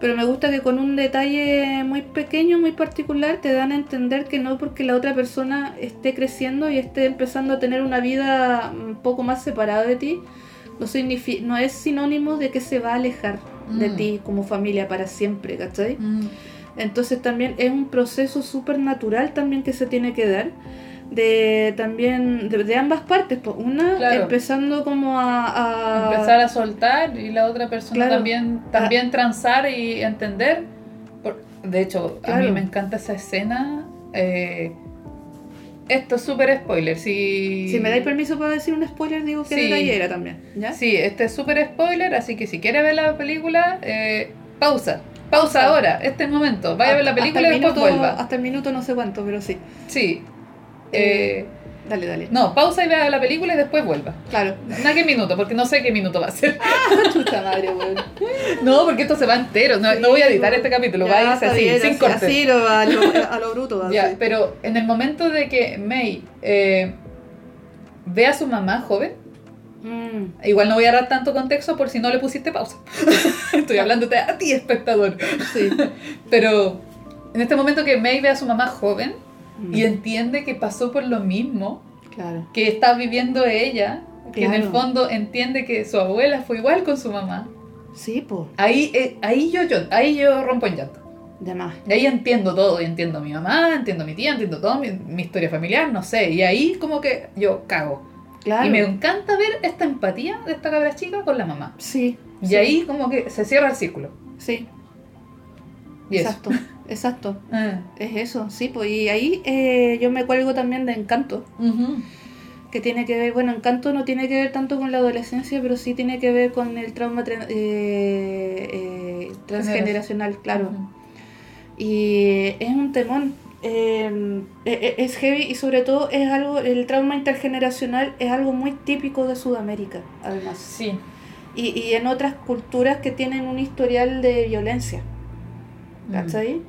pero me gusta que con un detalle muy pequeño, muy particular, te dan a entender que no porque la otra persona esté creciendo y esté empezando a tener una vida un poco más separada de ti, no, no es sinónimo de que se va a alejar de Mm. ti como familia para siempre, ¿cachai? Mm, Entonces también es un proceso súper natural también que se tiene que dar. De también de, de ambas partes. pues, Una Claro. empezando como a, a- Empezar a soltar y la otra persona Claro. también, también transar y entender. De hecho, a mí me encanta esa escena. eh, esto es súper spoiler. Si, Si me dais permiso para decir un spoiler, digo que Sí. detallera también. ¿ya? Sí, este es súper spoiler, así que si quieres ver la película, eh, pausa. Pausa ahora, este momento. Vaya a ver la película y después minuto- vuelva. Hasta el minuto no sé cuánto, pero sí. Sí. Eh, Eh, Dale, dale. no, pausa y vea la película y después vuelva. Claro. No qué minuto, porque no sé qué minuto va a ser. <laughs> Chucha madre, weón. No, porque esto se va entero. No, no voy a editar este capítulo, va a irse así, bien, sin así, cortes. así, lo- a, lo, <laughs> a lo bruto. Ya, pero en el momento de que May eh, ve a su mamá joven, Mm, igual no voy a dar tanto contexto por si no le pusiste pausa. <laughs> Estoy hablándote a ti, espectador. sí. Pero en este momento que May ve a su mamá joven Mm, y entiende que pasó por lo mismo Claro. que está viviendo ella, que en el Claro. fondo entiende que su abuela fue igual con su mamá, Sí, pues. ahí, eh, ahí, yo, yo, ahí yo rompo en llanto. De más. Y ahí entiendo todo, y entiendo a mi mamá, entiendo a mi tía, entiendo todo, mi, mi historia familiar, no sé. Y ahí como que yo cago. Claro. Y me encanta ver esta empatía de esta cabra chica con la mamá. Sí. Y sí, ahí como que se cierra el círculo. Sí. Exacto. Exacto. <laughs> Ah, Es eso, sí, pues y ahí eh, yo me cuelgo también de Encanto, que tiene que ver, bueno, Encanto no tiene que ver tanto con la adolescencia, pero sí tiene que ver con el trauma tra- eh, eh, transgeneracional, claro. Y es un temón, eh, e- e- es heavy y sobre todo es algo, el trauma intergeneracional es algo muy típico de Sudamérica, además. Sí. Y, y en otras culturas que tienen un historial de violencia. Mm. ¿cachai?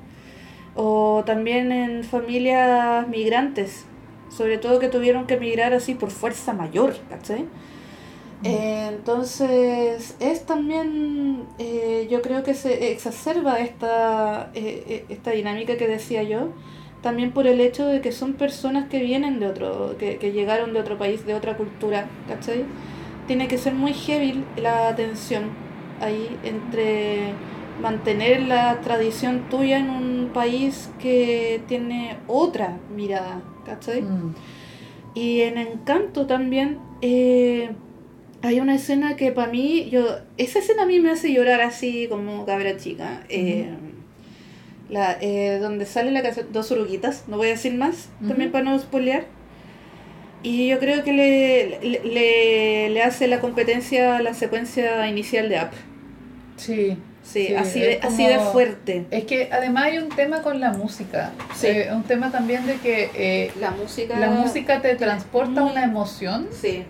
O también en familias migrantes, sobre todo que tuvieron que emigrar así por fuerza mayor, ¿cachai? Eh, entonces, es también, eh, yo creo que se exacerba esta, eh, eh, esta dinámica que decía yo, también por el hecho de que son personas que vienen de otro, que, que llegaron de otro país, de otra cultura, ¿cachai? Tiene que ser muy heavy la tensión ahí entre mantener la tradición tuya en un país que tiene otra mirada, ¿cachai? Mm. Y en Encanto también eh, hay una escena que para mí, yo esa escena a mí me hace llorar así como cabra chica. eh, la, eh, donde sale la canción Dos Uruguitas, no voy a decir más, también para no spoilear. Y yo creo que le, le, le- le hace la competencia a la secuencia inicial de Up. Sí. Sí, Sí, así, de, así de fuerte. Es que además hay un tema con la música. Sí. Eh, un tema también de que eh, La música. la música te transporta una emoción Sí.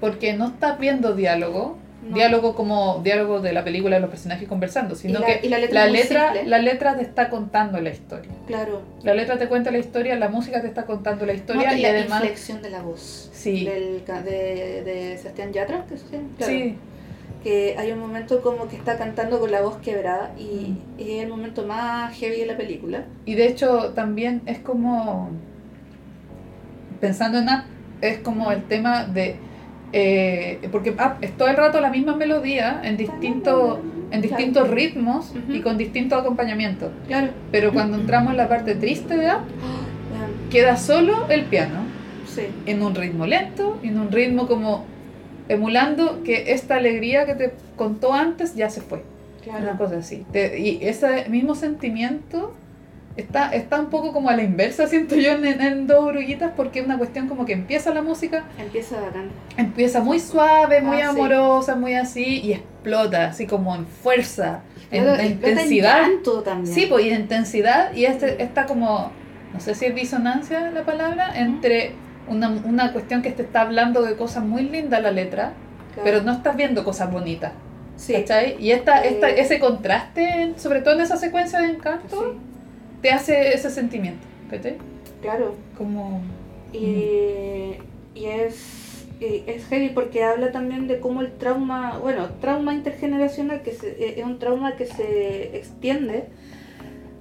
porque no estás viendo diálogo, No. diálogo como diálogo de la película de los personajes conversando, sino la- que y la letra muy letra, la letra te está contando la historia. Claro. La letra te cuenta la historia, la música te está contando la historia No, y la además inflexión de la voz. Sí. Del, ca- de, de Sebastián Yatra, que se llama, claro. sí, Que hay un momento como que está cantando con la voz quebrada y, y es el momento más heavy de la película. y de hecho también es como pensando en Up, es como el tema de eh, porque Up es todo el rato la misma melodía en distintos en distintos ritmos y con distintos acompañamientos. Claro. Pero cuando entramos en la parte triste de Up, Vean, queda solo el piano. Sí. en un ritmo lento, en un ritmo como emulando que esta alegría que te contó antes ya se fue. Una Claro. cosa así. Te- y ese mismo sentimiento Está, está un poco como a la inversa, siento yo, en, en Dos Oruguitas, porque es una cuestión como que empieza la música, Empieza bacán. empieza muy suave, muy Ah, sí. amorosa, muy así, y explota, así como en fuerza, en, en explota en intensidad. llanto también. Sí, pues y en intensidad y este, esta como, no sé si es disonancia la palabra, entre una, una cuestión que te está hablando de cosas muy lindas la letra, Claro. pero no estás viendo cosas bonitas, Sí. ¿cachai? Y esta, esta, Eh. ese contraste, sobre todo en esa secuencia de encanto, Sí, te hace ese sentimiento, ¿cachai? claro. Como... Y, y es, y es heavy porque habla también de cómo el trauma, bueno, trauma intergeneracional, que se- eh, es un trauma que se extiende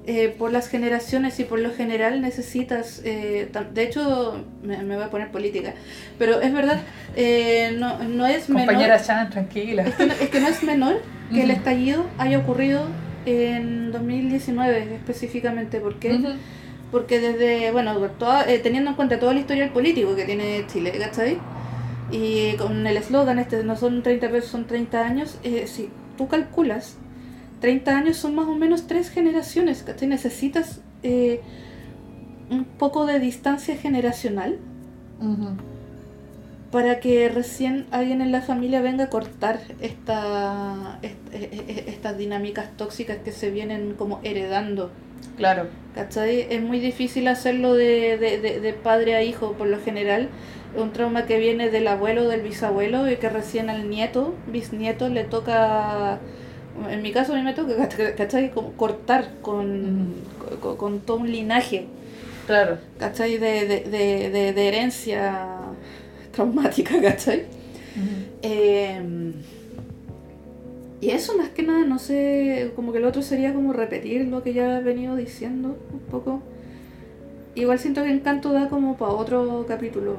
eh, por las generaciones y por lo general necesitas, eh, de hecho, me, me voy a poner política, pero es verdad, eh, no, no es Compañera menor, Chan, tranquila. es que no, es que no es menor que el Ujú. estallido haya ocurrido en 2019 específicamente, porque Ujú. porque desde, bueno, toda- eh, teniendo en cuenta todo el historial político que tiene Chile, ¿cachai? Y con el eslogan este, no son 30 pesos, son 30 años, eh, si tú calculas, 30 años son más o menos tres generaciones, ¿cachai? Necesitas eh, un poco de distancia generacional para que recién alguien en la familia venga a cortar esta, est- e- e- estas dinámicas tóxicas que se vienen como heredando. Claro. ¿Cachai? Es muy difícil hacerlo de, de, de, de padre a hijo por lo general. Un trauma que viene del abuelo o del bisabuelo y que recién al nieto, bisnieto, le toca, en mi caso a mí me toca, <laughs> ¿cachai? Como cortar con, con, con todo un linaje, Claro. ¿cachai? De, de, de, de, herencia traumática, <laughs> ¿cachai? Eh, y eso más que nada, no sé, como que lo otro sería como repetir lo que ya he venido diciendo un poco. Igual siento que Encanto da como para otro capítulo.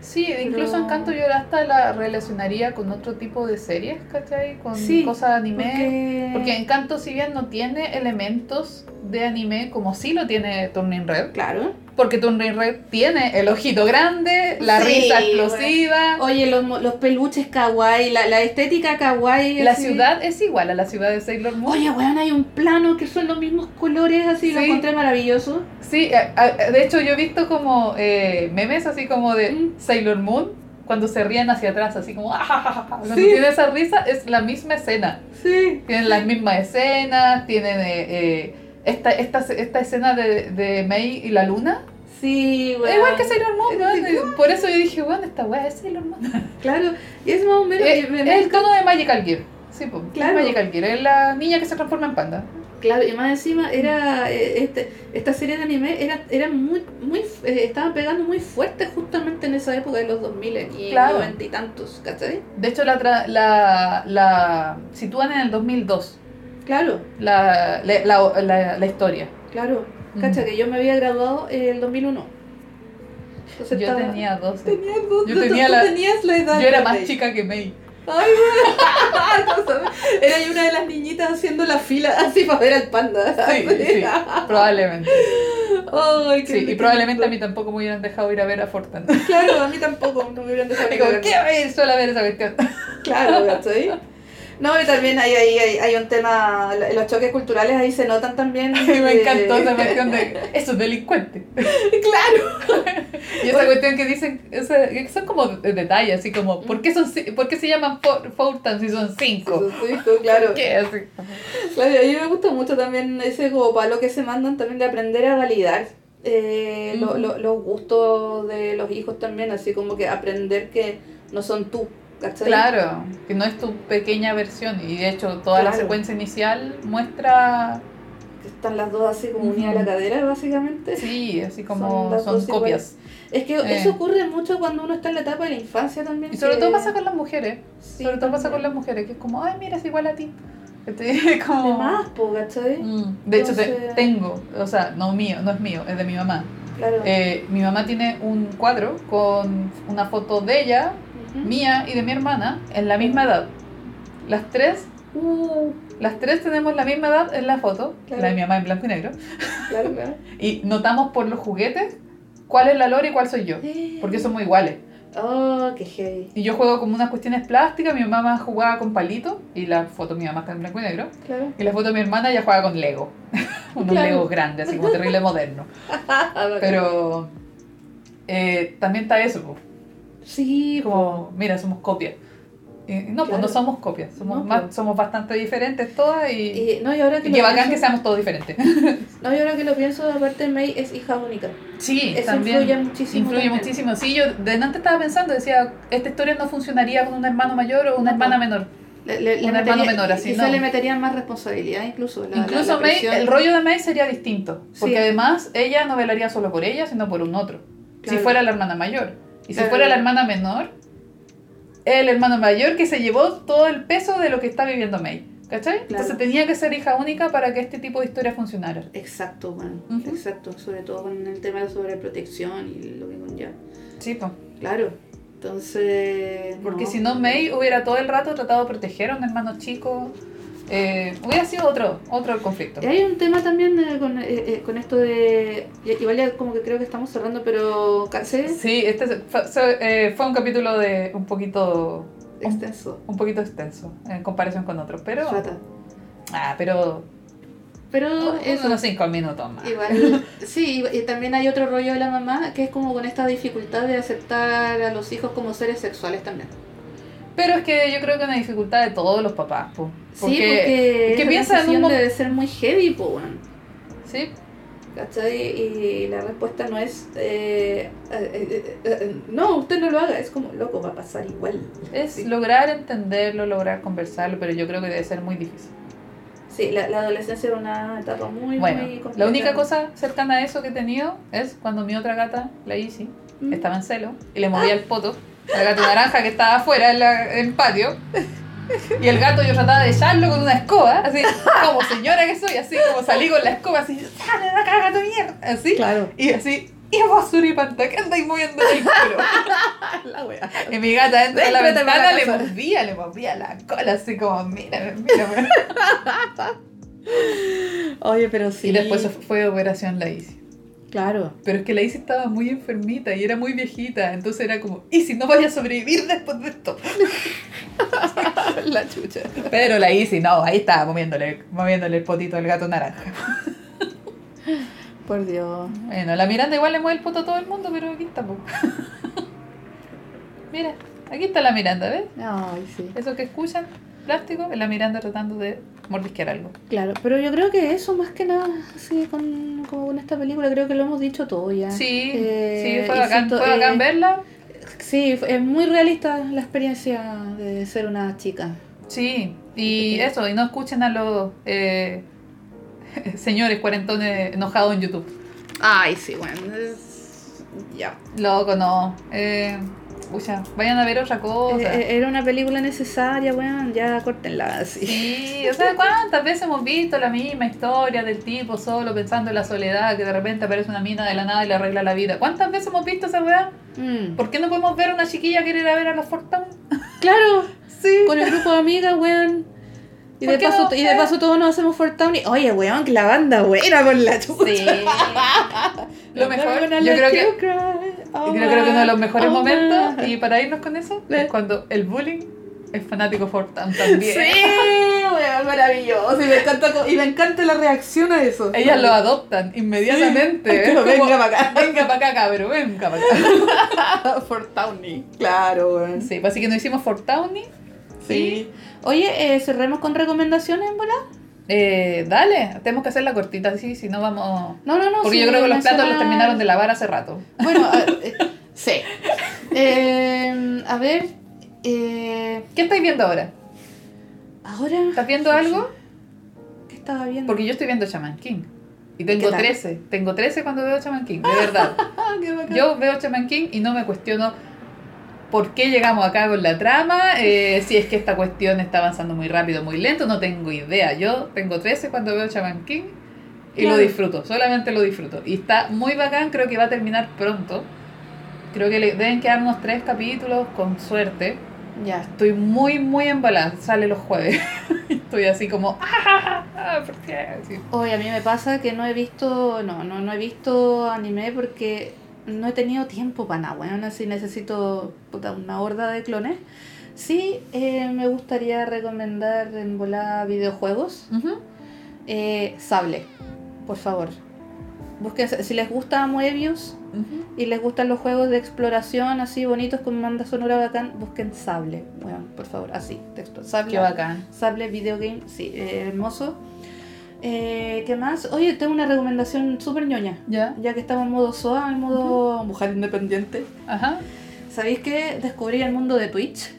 Sí, incluso Encanto yo hasta la relacionaría con otro tipo de series, ¿cachai? Con Sí, cosas de anime. Porque, Porque Encanto, si bien no tiene elementos de anime como sí lo tiene Turning Red, claro. Porque Turning Red tiene el ojito grande, la Sí, risa explosiva, Oye, los, los peluches kawaii, la, la estética kawaii. la así. ciudad es igual a la ciudad de Sailor Moon. Oye, weón, hay un plano que son los mismos colores, así lo Sí. encontré maravilloso. Sí, a- a- de hecho yo he visto como eh, memes así como de Mm. Sailor Moon cuando se ríen hacia atrás, así como <laughs> "Ah", cuando Sí. tiene esa risa es la misma escena. Sí. Tienen las mismas escenas, tienen eh, eh, esta, esta, esta escena de, de Mei y la luna. Sí. Igual que Sailor Moon, Es Por eso yo dije, bueno, esta weá es Sailor Moon. <laughs> Claro, y es más o menos. Es, me- es el tono de Magical Gear. Sí, pues, Claro. Magical Gear. Es la niña que se transforma en panda. Claro, y más encima era eh, este, esta serie de anime era, era muy, muy eh, estaban pegando muy fuerte justamente en esa época de los 2000 y Claro. 90 y tantos, ¿cachai? De hecho, la, tra- la, la sitúan en el 2002, Claro, la, la, la, la- historia. claro. Mm. Cacha, que yo me había graduado en el 2001. Entonces Yo estaba- tenía 12. Tenías dos- yo tú- tenía tú la- tenías la edad. Yo era más chica que Mei. Ay, güey. <laughs> No sabes. Era una de las niñitas haciendo la fila así para ver al panda. Sí, sí, probablemente. Ay, qué Sí, y probablemente a mí tampoco me hubieran dejado ir a ver a Fortan. Claro, a mí tampoco, no me hubieran dejado Y como, ir. ¿qué a ir solo a ver esa cuestión? Claro, ¿cachai? No, y también hay, hay, hay, hay un tema, los choques culturales ahí se notan también. <laughs> Mí me encantó esa <laughs> cuestión de esos delincuentes. Claro. <laughs> Y esa cuestión que dicen, o sea, que son como de- detalles, así como, ¿por qué, son, ¿por qué se llaman Fortan si son cinco? Sí, sí, claro. ¿Qué? Así. Claro, a mí me gusta mucho también ese como palo que se mandan también de aprender a validar eh, lo- Ujú. lo- los gustos de los hijos también, así como que aprender que no son tú, ¿cachai? Claro, que no es tu pequeña versión. Y de hecho, toda la secuencia inicial muestra, Que están las dos así como unidas a la cadera, básicamente. sí, así Son <laughs> como son, dos copias. Es que Eh. eso ocurre mucho cuando uno está en la etapa de la infancia también. Y sobre que- todo pasa con las mujeres. Sí, sobre todo pasa con las mujeres, que es como, ay, mira, es igual a ti. <laughs> Este, De como... más, po. Mm, De hecho, te- tengo, o sea, no mío, no es mío, es de mi mamá. Claro. Eh, mi mamá tiene un cuadro con una foto de ella, Mía y de mi hermana en la misma edad. Las tres, Uh, las tres tenemos la misma edad en la foto, Claro. la de mi mamá en blanco y negro, claro, claro. <laughs> y notamos por los juguetes cuál es la Lore y cuál soy yo, porque somos iguales. Oh, qué heavy. Y yo juego como unas cuestiones plásticas, mi mamá jugaba con palitos y la foto de mi mamá está en blanco y negro. Claro. Y la foto de mi hermana ella juega con Lego. <laughs> Unos Claro. Legos grandes, así como terrible moderno. <laughs> Pero eh, también está eso. Sí, como, mira, somos copias. Y no, pues Claro. no somos copias, somos, No, más, pues. somos bastante diferentes todas y, Y, no, y ahora que y qué bacán pienso- que seamos todos diferentes. <laughs> No, y ahora que lo pienso, aparte May es hija única. Sí, Eso también. influye muchísimo. Influye también. muchísimo. Sí, yo de antes estaba pensando, decía, esta historia no funcionaría con un hermano mayor o una No, hermana pues. menor. Le, le- le Un hermano metería- menor, así, quizá no. le meterían más responsabilidad incluso. La, Incluso la- la May, el rollo de May sería distinto, porque Sí. además ella no velaría solo por ella, sino por un otro. Si Claro. fuera la hermana mayor. Y si Claro. fuera la hermana menor, el hermano mayor que se llevó todo el peso de lo que está viviendo May. ¿Cachai? Entonces tenía que ser hija única para que este tipo de historia funcionara. Exacto, bueno, Ujú. exacto. Sobre todo con el tema de sobreprotección y lo que conlleva. Sí, pues. Claro. Entonces. Porque si no, May hubiera todo el rato tratado de proteger a un hermano chico. Eh, hubiera sido otro, otro conflicto. Y hay un tema también eh, con, eh, con esto de. Igual ya como que creo que estamos cerrando, pero. ¿Cansé? Sí, este fue, fue un capítulo de un poquito Extenso. un poquito extenso en comparación con otros, pero Rata. ah, pero Pero eso. unos cinco minutos más. Igual, <laughs> sí, y también hay otro rollo de la mamá que es como con esta dificultad de aceptar a los hijos como seres sexuales también. Pero es que yo creo que es una dificultad de todos los papás, po. sí, porque que esa piensa en un debe ser muy heavy, po, weón. sí, ¿Cachai? Y la respuesta no es, eh, eh, eh, no, usted no lo haga, es como, loco, va a pasar igual. es Sí. lograr entenderlo, lograr conversarlo, pero yo creo que debe ser muy difícil. Sí, la, la adolescencia era una etapa muy, Bueno, muy compleja. la única cosa cercana a eso que he tenido es cuando mi otra gata, la Izzy, Mm. estaba en celo y le movía el poto al gato naranja que estaba afuera en, la- en el patio. Y el gato yo trataba de echarlo con una escoba, así como señora que soy, así como salí con la escoba, así, ¡sale de acá, gato mierda! Así, Claro. y así, y vos, suripanta, ¿qué andáis moviendo el culo? <laughs> La wea. Y mi gata dentro de la ventana le movía, le movía la cola, así como, mírame, mírame. <laughs> Oye, pero sí. Y después fue Operación La Izzy. Claro. Pero es que la Izzy estaba muy enfermita y era muy viejita, entonces era como, Izzy, no vaya a sobrevivir después de esto. <laughs> la chucha. Pero la Izzy, no, ahí estaba moviéndole, moviéndole el potito al gato naranja. Por Dios. Bueno, la Miranda igual le mueve el poto a todo el mundo, pero aquí po. Mira, aquí está la Miranda, ¿ves? Ay, sí. Eso que escuchan, plástico, es la Miranda tratando de mordisquear algo. Claro, pero yo creo que eso más que nada, sí, con, como con esta película, creo que lo hemos dicho todo ya. Sí, Eh, sí, fue bacán, siento, fue bacán eh, verla. Sí, es muy realista la experiencia de ser una chica. Sí, y eso, y no escuchen a los eh, <laughs> señores cuarentones enojados en YouTube. Ay, sí, bueno. es- Ya. Loco, no. Eh, pucha, vayan a ver otra cosa. Eh, eh, era una película necesaria, weón, ya córtenla así. Sí, o sea, ¿cuántas veces hemos visto la misma historia del tipo solo pensando en la soledad, que de repente aparece una mina de la nada y le arregla la vida? ¿Cuántas veces hemos visto esa weá? Mm. ¿Por qué no podemos ver a una chiquilla querer ir a ver a los Fortown? Claro, <laughs> Sí. con el grupo de amigas, weón. Y ¿Por de, paso, no? y de paso todos nos hacemos for town y, oye, weón, que la banda buena con la chucha. Sí. <laughs> Lo mejor, yo creo que. Oh, Yo creo que uno de los mejores oh, momentos, man. y para irnos con eso, Eh. es cuando el bullying es fanático Fortan también. Sí, weón, maravilloso. Y me, encanta, y me encanta la reacción a eso. Ellas lo adoptan inmediatamente. Sí. Es <laughs> Como, venga pa' acá. Venga para acá, <laughs> cabrón, venga para acá. for Towny. Claro, weón. Sí, pues así que nos hicimos Fortowny. Sí. Oye, eh, cerremos con recomendaciones, en bola. Eh, dale, tenemos que hacerla cortita, sí, si no vamos. No, no, no. Porque sí, yo creo que los platos los terminaron de lavar hace rato. Bueno, a- <laughs> eh, sí. Eh, a ver. Eh, ¿Qué estáis viendo ahora? ahora. ¿Estás viendo algo? ¿Qué estaba viendo? Porque yo estoy viendo Shaman King. Y ¿Qué tengo tal? 13. Tengo 13 cuando veo Shaman King, de verdad. <laughs> Yo veo Shaman King y no me cuestiono por qué llegamos acá con la trama, eh, si es que esta cuestión está avanzando muy rápido, muy lento, no tengo idea. Yo tengo 13 cuando veo Shaman King y Claro. lo disfruto, solamente lo disfruto. Y está muy bacán, creo que va a terminar pronto. Creo que le deben quedar unos 3 capítulos con suerte. Ya. Estoy muy, muy embalada, sale los jueves. <laughs> Estoy así como, ¡ah! ah, ¿Por qué? Hoy a mí me pasa que no he visto, no, no, no he visto anime porque no he tenido tiempo para nada, weón. Así necesito puta, una horda de clones. Sí, eh, me gustaría recomendar en volar videojuegos. Eh, Sable, por favor. Busquen, si les gusta Moebius y les gustan los juegos de exploración así bonitos con banda sonora bacán, busquen Sable, bueno, por favor, así, texto. Sable, Qué bacán. Sable Video Game, sí, eh, hermoso. Eh, ¿Qué más? Oye, tengo una recomendación súper ñoña. ¿Ya? Ya que estamos en modo SOA, en modo mujer independiente. Ajá. ¿Sabéis que descubrí el mundo de Twitch?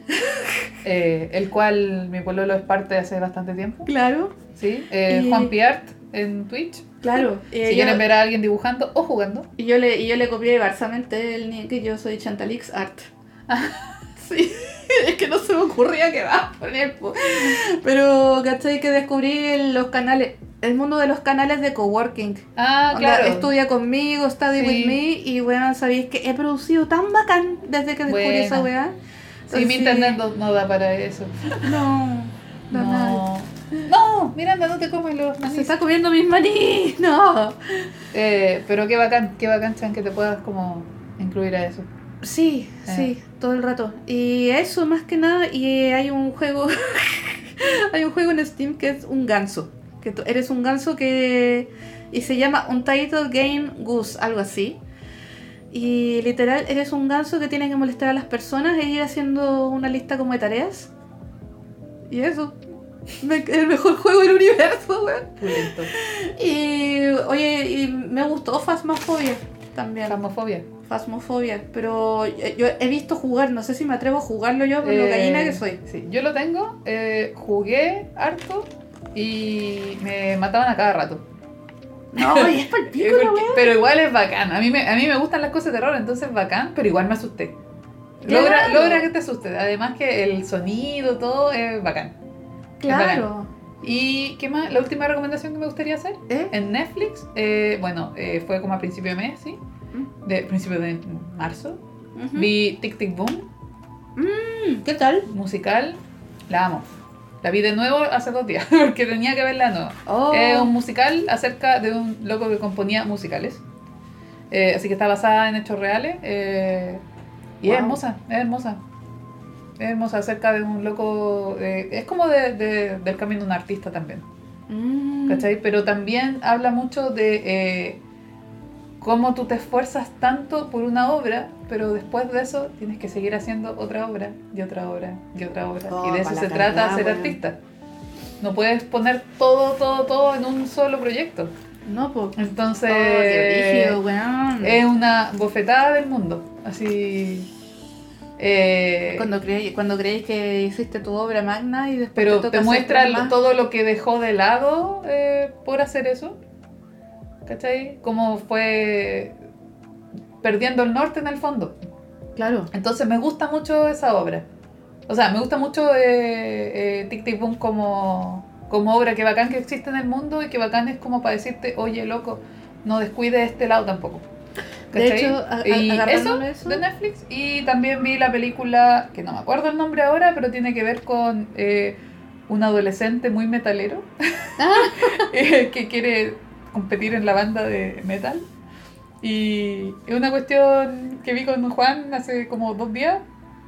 Eh, el cual mi pololo es parte hace bastante tiempo. Claro. ¿Sí? Eh, Y- Juan Piart en Twitch. Claro. eh, si yo- quieren ver a alguien dibujando o jugando. Y yo le, y yo le copié barsamente el nick que yo soy Chantalix Art. <laughs> sí, es que no se me ocurría que va a poner. po. Pero, ¿cachai? Que descubrí los canales, el mundo de los canales de coworking. Ah, Onda, claro. Estudia conmigo, study Sí. with me. Y weón, sabéis que he producido tan bacán desde que descubrí Buena. esa weá. Sí, mi Entonces, internet no, no da para eso. No, no, no. No. Miranda, no te comes los Se manís. está comiendo mis maní. No. Eh, pero qué bacán, qué bacán, Chan, que te puedas como incluir a eso. Sí, Eh. sí, todo el rato. Y eso más que nada, y hay un juego, <laughs> hay un juego en Steam que es un ganso. Que tú- eres un ganso que... Y se llama Untitled Game Goose, algo así. Y literal, eres un ganso que tiene que molestar a las personas e ir haciendo una lista como de tareas. Y eso. Me- El mejor juego del universo, weón. Y, oye, y me gustó Phasmophobia también. Famofobia. Phasmophobia, pero yo, he visto jugar, no sé si me atrevo a jugarlo yo por lo Eh, gallina que soy. Sí, yo lo tengo, eh, jugué harto y me mataban a cada rato. No, y es pero igual es bacán. A mí, me, a mí me gustan las cosas de terror, entonces es bacán, pero igual me asusté. Logra, Claro. logra que te asustes. Además que el sonido, todo es bacán. Claro. ¿Y qué más? La última recomendación que me gustaría hacer. ¿Eh? En Netflix, eh, bueno, eh, fue como a principio de mes, ¿sí? Mm. De principio de marzo. Ujú. Vi Tic Tic Boom, Mm, ¿Qué tal? musical. La amo. La vi de nuevo hace dos días, <laughs> porque tenía que verla de nuevo. Oh, Es un musical acerca de un loco que componía musicales. Eh, así que está basada en hechos reales. eh, y es hermosa, es hermosa. Es hermosa acerca de un loco. eh, es como de- de- del camino de un artista también. mm, ¿Cachai? Pero también habla mucho de cómo tú te esfuerzas tanto por una obra, pero después de eso tienes que seguir haciendo otra obra y otra obra y otra obra. Oh, y de eso pa' la se cagada, trata ser weón. artista. No puedes poner todo, todo, todo en un solo proyecto. No, pues. Entonces, Oh, qué brígido, weón. es una bofetada del mundo. Así. eh, Cuando, creí, cuando creéis que hiciste tu obra magna y después pero te, te muestra todo lo que dejó de lado eh, por hacer eso. ¿Cachai? Cómo fue perdiendo el norte en el fondo. Claro. Entonces me gusta mucho esa obra. O sea, me gusta mucho eh, eh, Tic Tic Boom como, como obra. Que bacán que existe en el mundo y que bacán es como para decirte, oye, loco, no descuide este lado tampoco. De ¿Cachai? hecho, a- a- y eso, de Netflix. Y también vi la película, que no me acuerdo el nombre ahora, pero tiene que ver con eh, un adolescente muy metalero <laughs> eh, que quiere competir en la banda de metal. Y es una cuestión que vi con Juan hace como dos días.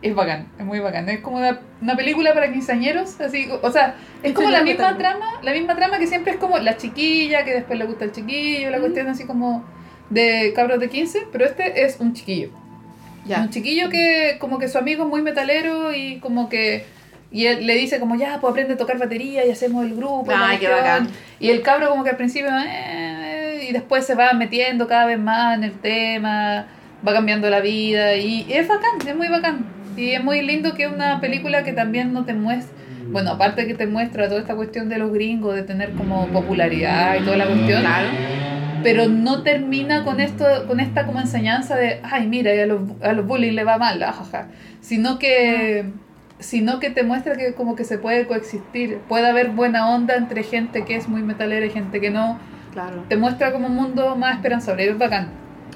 Es bacán, es muy bacán. Es como una, una película para quinceañeros, así, o sea, es como la misma trama, la misma trama que siempre es como la chiquilla, que después le gusta el chiquillo, la Mm. cuestión así como de cabros de 15, pero este es un chiquillo. Ya. Un chiquillo que como que su amigo es muy metalero y como que y él le dice como ya, pues aprende a tocar batería y hacemos el grupo. Ay, qué cuestión". bacán. Y el cabro como que al principio eh, y después se va metiendo cada vez más en el tema, va cambiando la vida y es bacán, es muy bacán. Y es muy lindo que una película que también no te muestra, bueno, aparte que te muestra toda esta cuestión de los gringos, de tener como popularidad y toda la cuestión, Claro. pero no termina con esto con esta como enseñanza de ay mira a los, a los bullies le va mal ajaja sino que sino que te muestra que como que se puede coexistir puede haber buena onda entre gente que es muy metalera y gente que no Claro. te muestra como un mundo más esperanzador es bacán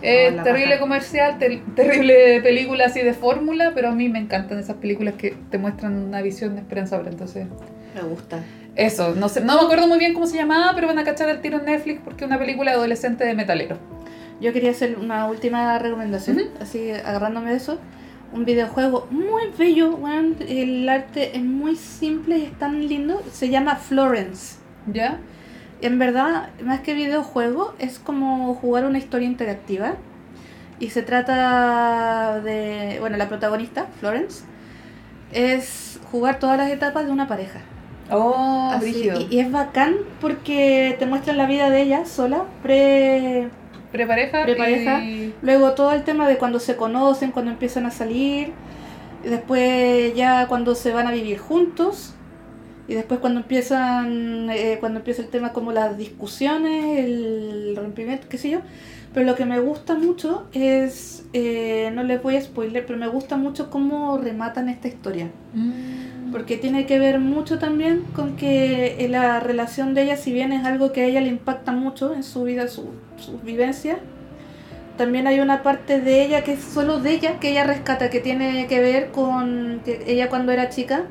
es terrible raja. comercial ter- terrible película así de fórmula pero a mí me encantan esas películas que te muestran una visión esperanzadora entonces Me gusta. eso, no sé, no me acuerdo muy bien cómo se llamaba, pero van a cachar el tiro en Netflix porque es una película adolescente de metalero. Yo quería hacer una última recomendación, Ujú. así agarrándome de eso. Un videojuego muy bello, weón. El arte es muy simple y es tan lindo. Se llama Florence. ¿Ya? En verdad, más que videojuego, es como jugar una historia interactiva. Y se trata de. Bueno, la protagonista, Florence, es jugar todas las etapas de una pareja. Oh, Así, y es bacán porque te muestran la vida de ella sola, pre. Prepareja. Prepareja. y- Luego todo el tema de cuando se conocen, cuando empiezan a salir. Y después ya cuando se van a vivir juntos. Y después cuando empiezan, eh, cuando empieza el tema como las discusiones, el rompimiento, qué sé yo. Pero lo que me gusta mucho es, eh, no les voy a spoiler, pero me gusta mucho cómo rematan esta historia. Mm. Porque tiene que ver mucho también con que eh, la relación de ella, si bien es algo que a ella le impacta mucho en su vida, su, sus vivencias, también hay una parte de ella que es solo de ella, que ella rescata, que tiene que ver con que ella cuando era chica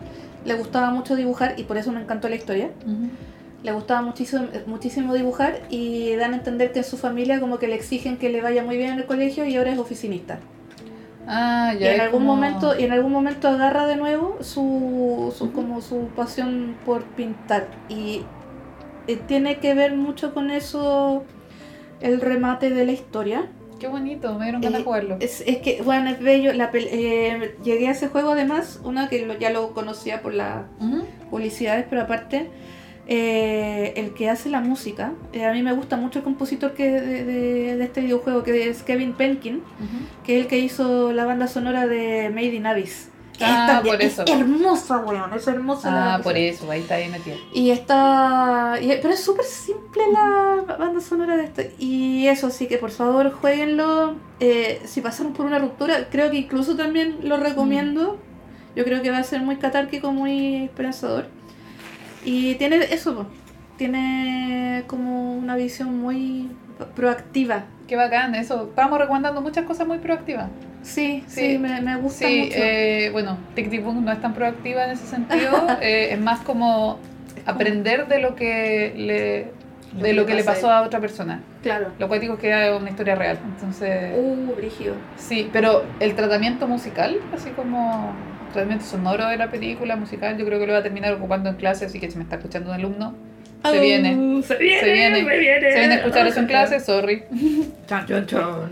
le gustaba mucho dibujar y por eso me encantó la historia. Le gustaba muchísimo, muchísimo dibujar y dan a entender que en su familia como que le exigen que le vaya muy bien en el colegio y ahora es oficinista. Ah, Y ya. en es algún como- momento y en algún momento agarra de nuevo su, su como su pasión por pintar y eh, tiene que ver mucho con eso el remate de la historia Qué bonito, me dieron ganas de jugarlo. es, es que bueno es bello la eh, llegué a ese juego además una que lo- ya lo conocía por las publicidades pero aparte eh, el que hace la música eh, a mí me gusta mucho el compositor que de, de- de este videojuego que es Kevin Penkin que es el que hizo la banda sonora de Made in Abyss. Ah, por eso. Es hermosa, weón, es hermosa la Ah, por eso, ahí está ahí metida. Y está... y- pero es súper simple la banda sonora de esto. Y eso, sí que por favor jueguenlo. Eh, si pasaron por una ruptura, creo que incluso también lo recomiendo. Yo creo que va a ser muy catárquico, muy esperanzador. Y tiene eso, tiene como una visión muy proactiva. Qué bacán, eso. Estamos recomendando muchas cosas muy proactivas. Sí, sí, Sí. me, me gusta Sí, mucho. eh, bueno, Boom no es tan proactiva en ese sentido. <laughs> eh, es más como aprender de lo que le Lo de que lo que le a pasó a otra persona. Claro. Lo cual digo que es una historia real. Entonces, Uh, brígido. sí, pero el tratamiento musical, así como el tratamiento sonoro de la película musical, yo creo que lo va a terminar ocupando en clase, así que si me está escuchando un alumno, Se viene. Se viene. Se viene. Se viene. se viene a escuchar eso en clase, sorry. Chan, chan, chan.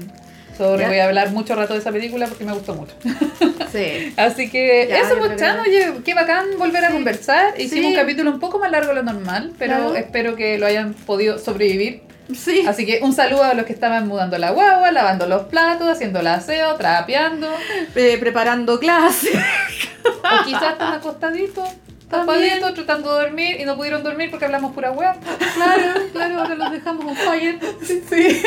Sorry, Ya. voy a hablar mucho rato de esa película porque me gustó mucho. <laughs> Sí. Así que Ya, eso, pues, Chan, oye, qué bacán volver a Sí. conversar. Hicimos Sí. un capítulo un poco más largo de lo normal, pero Claro. espero que lo hayan podido sobrevivir. Sí. Así que un saludo a los que estaban mudando la guagua, lavando los platos, haciendo el aseo, trapeando. Eh, preparando clase. O quizás están acostaditos, También. tapaditos, tratando de dormir y no pudieron dormir porque hablamos pura hueá. Claro, claro, ahora los dejamos on fire. Sí.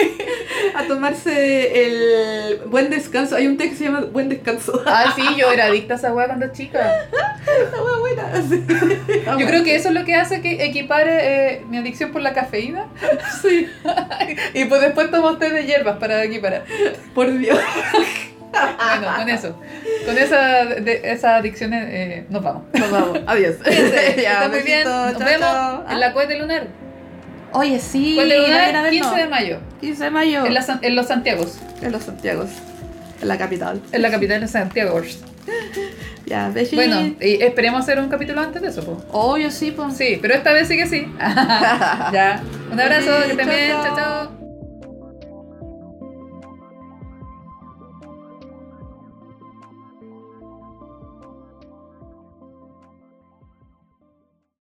A tomarse el buen descanso. Hay un té que se llama Buen Descanso. Ah, sí, yo era adicta a esa hueá cuando chica. Está muy buena. Sí. Yo creo que eso es lo que hace que equipare eh, mi adicción por la cafeína. sí. <laughs> Y pues después tomo té de hierbas para equiparar. Por Dios. Bueno, con eso. Con esa, de, esas adicciones eh, nos vamos. Nos vamos. <laughs> Adiós. <laughs> Ya, está muy bien. Nos chao, vemos chao. en la Cuete Lunar. Oye, sí. Cuete vayan a Lunar, vernos. 15 de mayo. 15 de mayo. En, la en los Santiagos. En los Santiagos. En la capital. En la capital de Santiago. <laughs> Ya, besitos. Bueno, y esperemos hacer un capítulo antes de eso, po. Obvio, sí, pues. Sí, pero esta vez sí que sí. ya. Un abrazo, que bien. chao. Chao, chao.